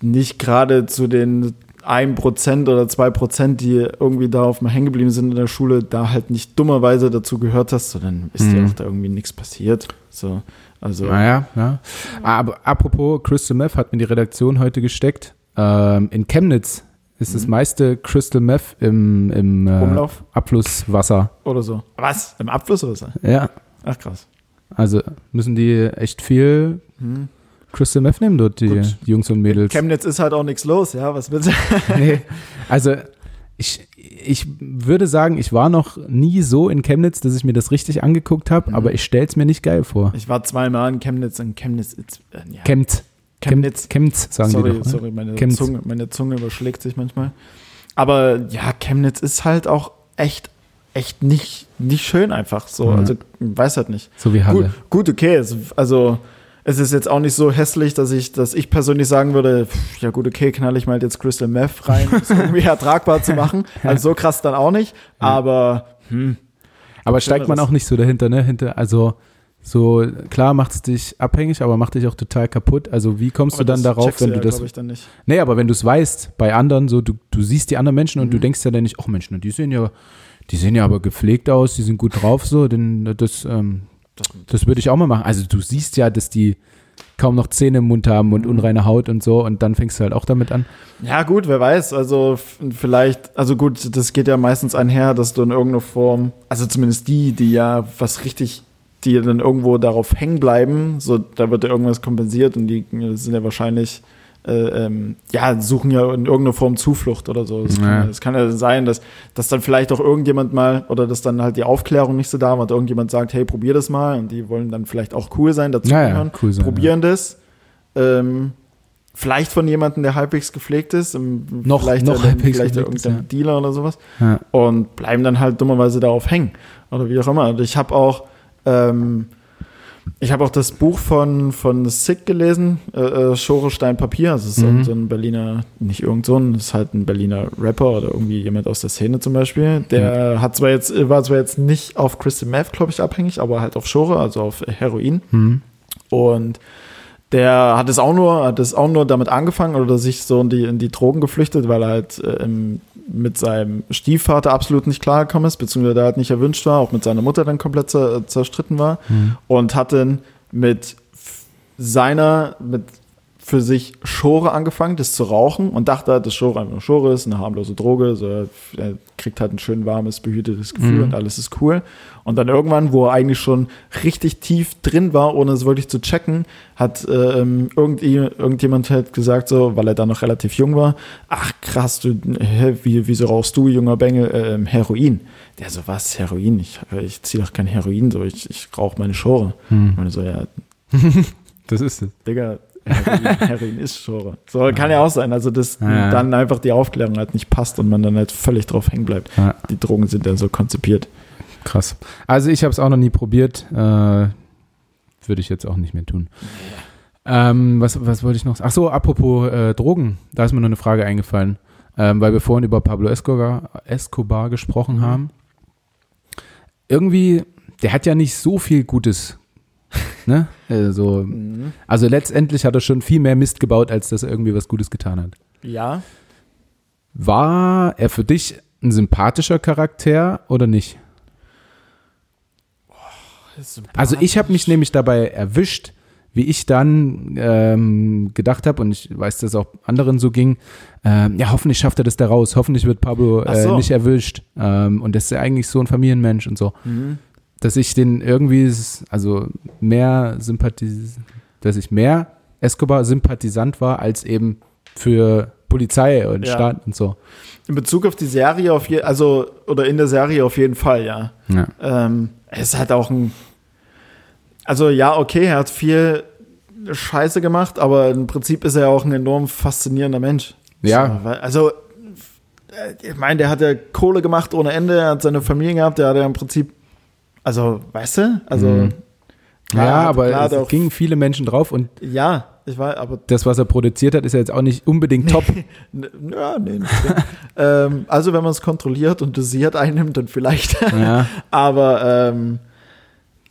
nicht gerade zu den 1% oder 2%, die irgendwie da auf mal hängen geblieben sind in der Schule, da halt nicht dummerweise dazu gehört hast, so dann ist dir Mhm. auch da irgendwie nichts passiert. So, also Naja, ja. Aber apropos Crystal Meth hat mir die Redaktion heute gesteckt. Ähm, in Chemnitz ist das Mhm. meiste Crystal Meth im, im äh, Umlauf Abflusswasser. oder so. Was? Im Abfluss oder so? Ja, Ach krass. also müssen die echt viel Hm. Crystal Meth nehmen dort, die, Gut. Jungs und Mädels. Chemnitz ist halt auch nichts los, ja, was willst du? nee, also ich, ich würde sagen, ich war noch nie so in Chemnitz, dass ich mir das richtig angeguckt habe, Mhm. aber ich stell's mir nicht geil vor. Ich war zweimal in Chemnitz und Chemnitz ist, äh, ja, Chemnitz. Chemnitz. Chemnitz, sagen sorry, die doch. ne? sorry, meine Chemnitz. Zunge, meine Zunge überschlägt sich manchmal. Aber ja, Chemnitz ist halt auch echt, echt nicht, nicht schön einfach so. Ja. Also, weiß halt nicht. So wie Gut, Halle. gut, okay. Es, also, es ist jetzt auch nicht so hässlich, dass ich, dass ich persönlich sagen würde, pff, ja gut, okay, knall ich mal jetzt Crystal Meth rein, um es irgendwie ertragbar zu machen. Also so krass dann auch nicht. Aber hm, Aber steigt man auch nicht so dahinter, ne? Hinter, also so klar macht es dich abhängig, aber macht dich auch total kaputt. Also wie kommst aber du dann das darauf, wenn ja, du das. glaub ich dann nicht. Nee, aber wenn du es weißt, bei anderen, so du, du siehst die anderen Menschen und du Mhm. denkst ja dann nicht, ach Mensch, na, die sehen ja, die sehen ja aber gepflegt aus, die sind gut drauf, so, denn das, ähm, Das, das würde ich auch mal machen. Also du siehst ja, dass die kaum noch Zähne im Mund haben und Mhm. unreine Haut und so und dann fängst du halt auch damit an. Ja, gut, wer weiß. Also vielleicht, also gut, das geht ja meistens einher, dass du in irgendeiner Form, also zumindest die, die ja was richtig, die dann irgendwo darauf hängen bleiben, so da wird ja irgendwas kompensiert und die sind ja wahrscheinlich, äh, ähm, ja, suchen ja in irgendeiner Form Zuflucht oder so. Es Ja. kann, kann ja sein, dass, dass dann vielleicht auch irgendjemand mal oder dass dann halt die Aufklärung nicht so da war und irgendjemand sagt, hey, probier das mal und die wollen dann vielleicht auch cool sein, dazu Ja, ja, gehören cool sein, probieren das. Ähm, vielleicht von jemandem, der halbwegs gepflegt ist. Noch- vielleicht noch ja, halbwegs vielleicht irgendein Dealer oder sowas. Und bleiben dann halt dummerweise darauf hängen. Oder wie auch immer. Und ich habe auch, ähm, ich habe auch das Buch von, von Sick gelesen, äh, äh, Schore Stein Papier. Das ist Mhm. so ein Berliner, nicht irgend so ein, das ist halt ein Berliner Rapper oder irgendwie jemand aus der Szene zum Beispiel. Der hat zwar jetzt, war zwar jetzt nicht auf Crystal Meth, glaube ich, abhängig, aber halt auf Schore, also auf Heroin. Hm. Und der hat es auch nur, hat es auch nur damit angefangen oder sich so in die, in die Drogen geflüchtet, weil er halt äh, im- mit seinem Stiefvater absolut nicht klargekommen ist, beziehungsweise der halt nicht erwünscht war, auch mit seiner Mutter dann komplett zer, zerstritten war Hm. und hat dann mit seiner, mit für sich Schore angefangen, das zu rauchen und dachte halt, dass Schore einfach nur Schore ist, eine harmlose Droge, so er kriegt halt ein schön warmes, behütetes Gefühl Mhm. und alles ist cool. Und dann irgendwann, wo er eigentlich schon richtig tief drin war, ohne es wirklich zu checken, hat ähm, irgendjemand halt gesagt, so, weil er da noch relativ jung war, ach krass, du, hä, wie, wieso rauchst du, junger Bengel, ähm, Heroin? Der so, was, Heroin? Ich, ich ziehe doch kein Heroin, so, ich, ich rauche meine Schore. Hm. Und so, ja, Das ist es. Digga, Heroin, Heroin ist Schore. So kann ja auch sein. Also, dass Ja. dann einfach die Aufklärung halt nicht passt und man dann halt völlig drauf hängen bleibt. Ja. Die Drogen sind ja so konzipiert. Krass. Also ich habe es auch noch nie probiert. Äh, Würde ich jetzt auch nicht mehr tun. Ähm, was, was wollte ich noch sagen? Ach so, apropos äh, Drogen. Da ist mir noch eine Frage eingefallen. Ähm, weil wir vorhin über Pablo Escobar, Escobar gesprochen Mhm. haben. Irgendwie, der hat ja nicht so viel Gutes. Ne? Also, also letztendlich hat er schon viel mehr Mist gebaut, als dass er irgendwie was Gutes getan hat. Ja. War er für dich ein sympathischer Charakter oder nicht? Also ich habe mich nämlich dabei erwischt, wie ich dann ähm, gedacht habe, und ich weiß, dass es auch anderen so ging, ähm, ja, hoffentlich schafft er das da raus, hoffentlich wird Pablo äh, so. nicht erwischt. Ähm, und das ist ja eigentlich so ein Familienmensch und so. Dass ich den irgendwie, also mehr Sympathis, dass ich mehr Escobar-Sympathisant war, als eben für Polizei und Ja. Staat und so. In Bezug auf die Serie auf je, also oder in der Serie auf jeden Fall, ja. Ja. Ähm, es ist halt auch ein. Also ja, okay, er hat viel Scheiße gemacht, aber im Prinzip ist er auch ein enorm faszinierender Mensch. Ja. So, also, äh, ich meine, der hat ja Kohle gemacht ohne Ende, er hat seine Familie gehabt, der hat ja im Prinzip, also, weißt du, also. Mhm. klar, ja, aber klar es auch- gingen viele Menschen drauf und Ja, ich weiß, aber das, was er produziert hat, ist ja jetzt auch nicht unbedingt top. Ja, nee. nicht ähm, also wenn man es kontrolliert und dosiert einnimmt, dann vielleicht. ja. aber ähm,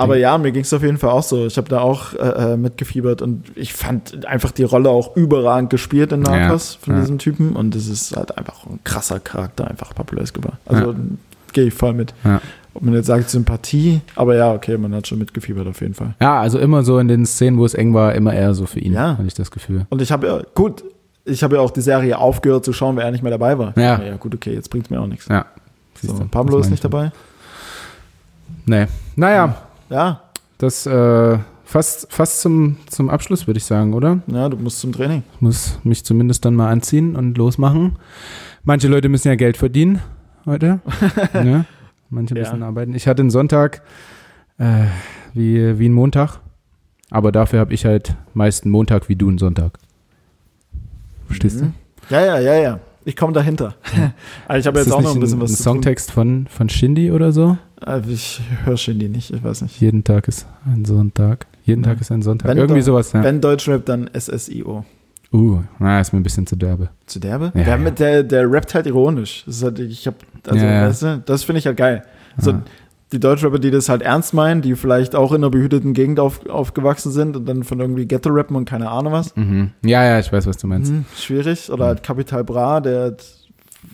aber ja, mir ging es auf jeden Fall auch so. Ich habe da auch äh, äh, mitgefiebert und ich fand einfach die Rolle auch überragend gespielt in Narcos Ja, von ja. diesem Typen und das ist halt einfach ein krasser Charakter, einfach Pablo Escobar. Also Ja. gehe ich voll mit. Ja. Ob man jetzt sagt Sympathie, aber ja, okay, man hat schon mitgefiebert auf jeden Fall. ja, also immer so in den Szenen, wo es eng war, immer eher so für ihn, Ja. hatte ich das Gefühl. Und ich habe ja, gut, ich habe ja auch die Serie aufgehört zu schauen, weil er nicht mehr dabei war. Ja. Ja, gut, okay, jetzt bringt es mir auch nichts. Ja. So, Siehst du, Pablo ist nicht ich. dabei. Nee. Naja, Ja, das äh, fast, fast zum, zum Abschluss, würde ich sagen, oder? ja, du musst zum Training. Ich muss mich zumindest dann mal anziehen und losmachen. Manche Leute müssen ja Geld verdienen heute. ne? Manche Ja. müssen arbeiten. Ich hatte einen Sonntag äh, wie, wie einen Montag. Aber dafür habe ich halt meist einen Montag wie du einen Sonntag. Verstehst Mhm. Ja, ja, ja, ja. Ich komme dahinter. also ich habe du? Jetzt das auch noch ein bisschen ein, was ein zu tun. Songtext von, von Shindy oder so? Äh, Ich höre Shindy nicht, ich weiß nicht. Jeden Tag ist ein Sonntag. Jeden Tag ist ein Sonntag. Wenn Irgendwie sowas, ja. Wenn Deutschrap, dann SSIO. Uh, na, ist mir ein bisschen zu derbe. Zu derbe? Ja, der, ja. Der, der rappt halt ironisch. Das ist halt, ich hab, also, Ja, weißt du, das finde ich halt geil. Also, Ja. die Deutschrapper, die das halt ernst meinen, die vielleicht auch in einer behüteten Gegend auf, aufgewachsen sind und dann von irgendwie Ghetto rappen und keine Ahnung was. Mhm. Ja, ja, ich weiß, was du meinst. Hm, schwierig. Oder halt Capital Bra, der hat,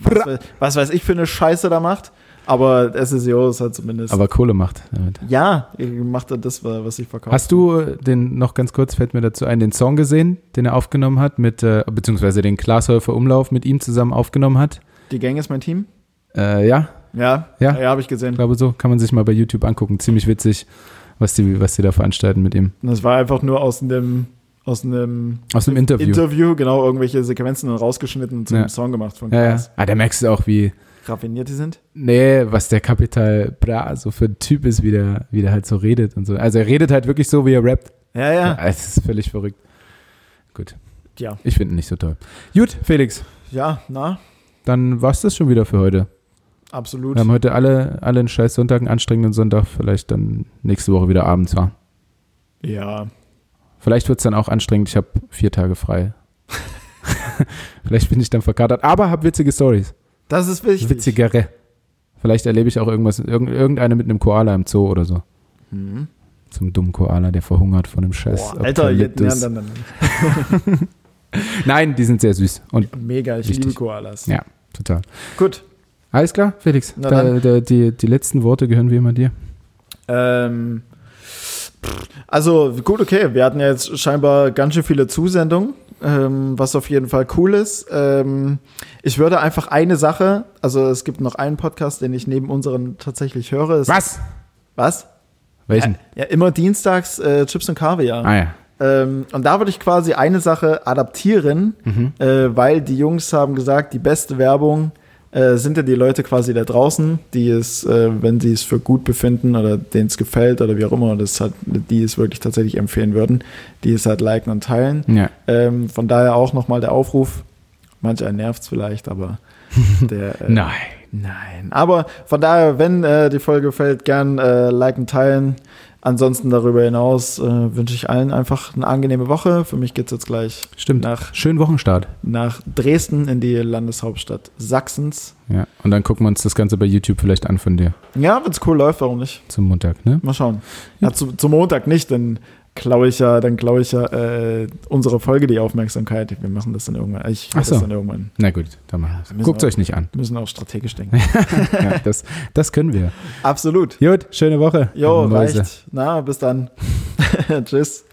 was, weiß- was weiß ich für eine Scheiße da macht. Aber SSIO ist halt zumindest. Aber Kohle macht damit. ja, macht er das, was ich verkaufe. Hast du den, noch ganz kurz fällt mir dazu ein, den Song gesehen, den er aufgenommen hat, mit, äh, beziehungsweise den Glashäufer Umlauf mit ihm zusammen aufgenommen hat? Die Gang ist mein Team? Äh, ja, Ja, Ja. ja, habe ich gesehen. ich glaube so, kann man sich mal bei YouTube angucken. Ziemlich witzig, was die, was die da veranstalten mit ihm. Das war einfach nur aus dem aus einem Aus dem Interview. Interview, genau, irgendwelche Sequenzen dann rausgeschnitten und zu Ja. einem Song gemacht von ja, ja. Klaas. Ah, da merkst du auch, wie, Raffiniert die sind. nee, was der Kapital Bra so für ein Typ ist, wie der, wie der halt so redet und so. Also er redet halt wirklich so, wie er rappt. Ja, ja. Es ist völlig verrückt. Gut, Ja, ich finde ihn nicht so toll. Gut, Felix, ja, na, dann war's das schon wieder für heute. absolut. Wir haben heute alle, alle einen scheiß Sonntag, einen anstrengenden Sonntag, vielleicht dann nächste Woche wieder abends, ja. Ja, Vielleicht wird es dann auch anstrengend, ich habe vier Tage frei. vielleicht bin ich dann verkatert, aber habe witzige Stories. Das ist wichtig. Witzigere. Vielleicht erlebe ich auch irgendwas, irgend, irgendeine mit einem Koala im Zoo oder so. Mhm. Zum dummen Koala, der verhungert von einem Scheiß. Boah, Alter, jetzt, Eukalyptus. dann, dann. Nein, die sind sehr süß und mega, ich Wichtig. liebe Koalas. Ja. total. Gut. Alles klar, Felix. Da, da, die, die letzten Worte gehören wie immer dir. Ähm, also gut, okay, wir hatten ja jetzt scheinbar ganz schön viele Zusendungen, ähm, was auf jeden Fall cool ist. Ähm, ich würde einfach eine Sache, also es gibt noch einen Podcast, den ich neben unseren tatsächlich höre. Ist, Was? Was? Welchen? Ja, immer dienstags äh, Chips und Kaviar. Ah ja. Ähm, und da würde ich quasi eine Sache adaptieren, Mhm. äh, weil die Jungs haben gesagt, die beste Werbung äh, sind ja die Leute quasi da draußen, die es, äh, wenn sie es für gut befinden oder denen es gefällt oder wie auch immer, das halt, die es wirklich tatsächlich empfehlen würden, die es halt liken und teilen. Ja. Ähm, von daher auch nochmal der Aufruf. Manch einen nervt es vielleicht, aber der. Äh, Nein. Nein. Aber von daher, wenn äh, die Folge gefällt, gern äh, liken, teilen. Ansonsten darüber hinaus äh, wünsche ich allen einfach eine angenehme Woche. Für mich geht es jetzt gleich Stimmt. nach, Schönen Wochenstart. nach Dresden in die Landeshauptstadt Sachsens. Ja. Und dann gucken wir uns das Ganze bei YouTube vielleicht an von dir Ja, wenn es cool läuft, warum nicht? zum Montag, ne? Mal schauen. Ja, zu, zum Montag nicht, dann klaue ich ja, dann klaue ich ja äh, unsere Folge die Aufmerksamkeit. Wir machen das dann irgendwann. Ich Ach mache so. das dann irgendwann. Na gut, dann machen Wir müssen Guckt auch- euch nicht an. Wir müssen auch strategisch denken. ja, das, das können wir. Absolut. Gut, schöne Woche. Jo, reicht. Na, bis dann. Tschüss.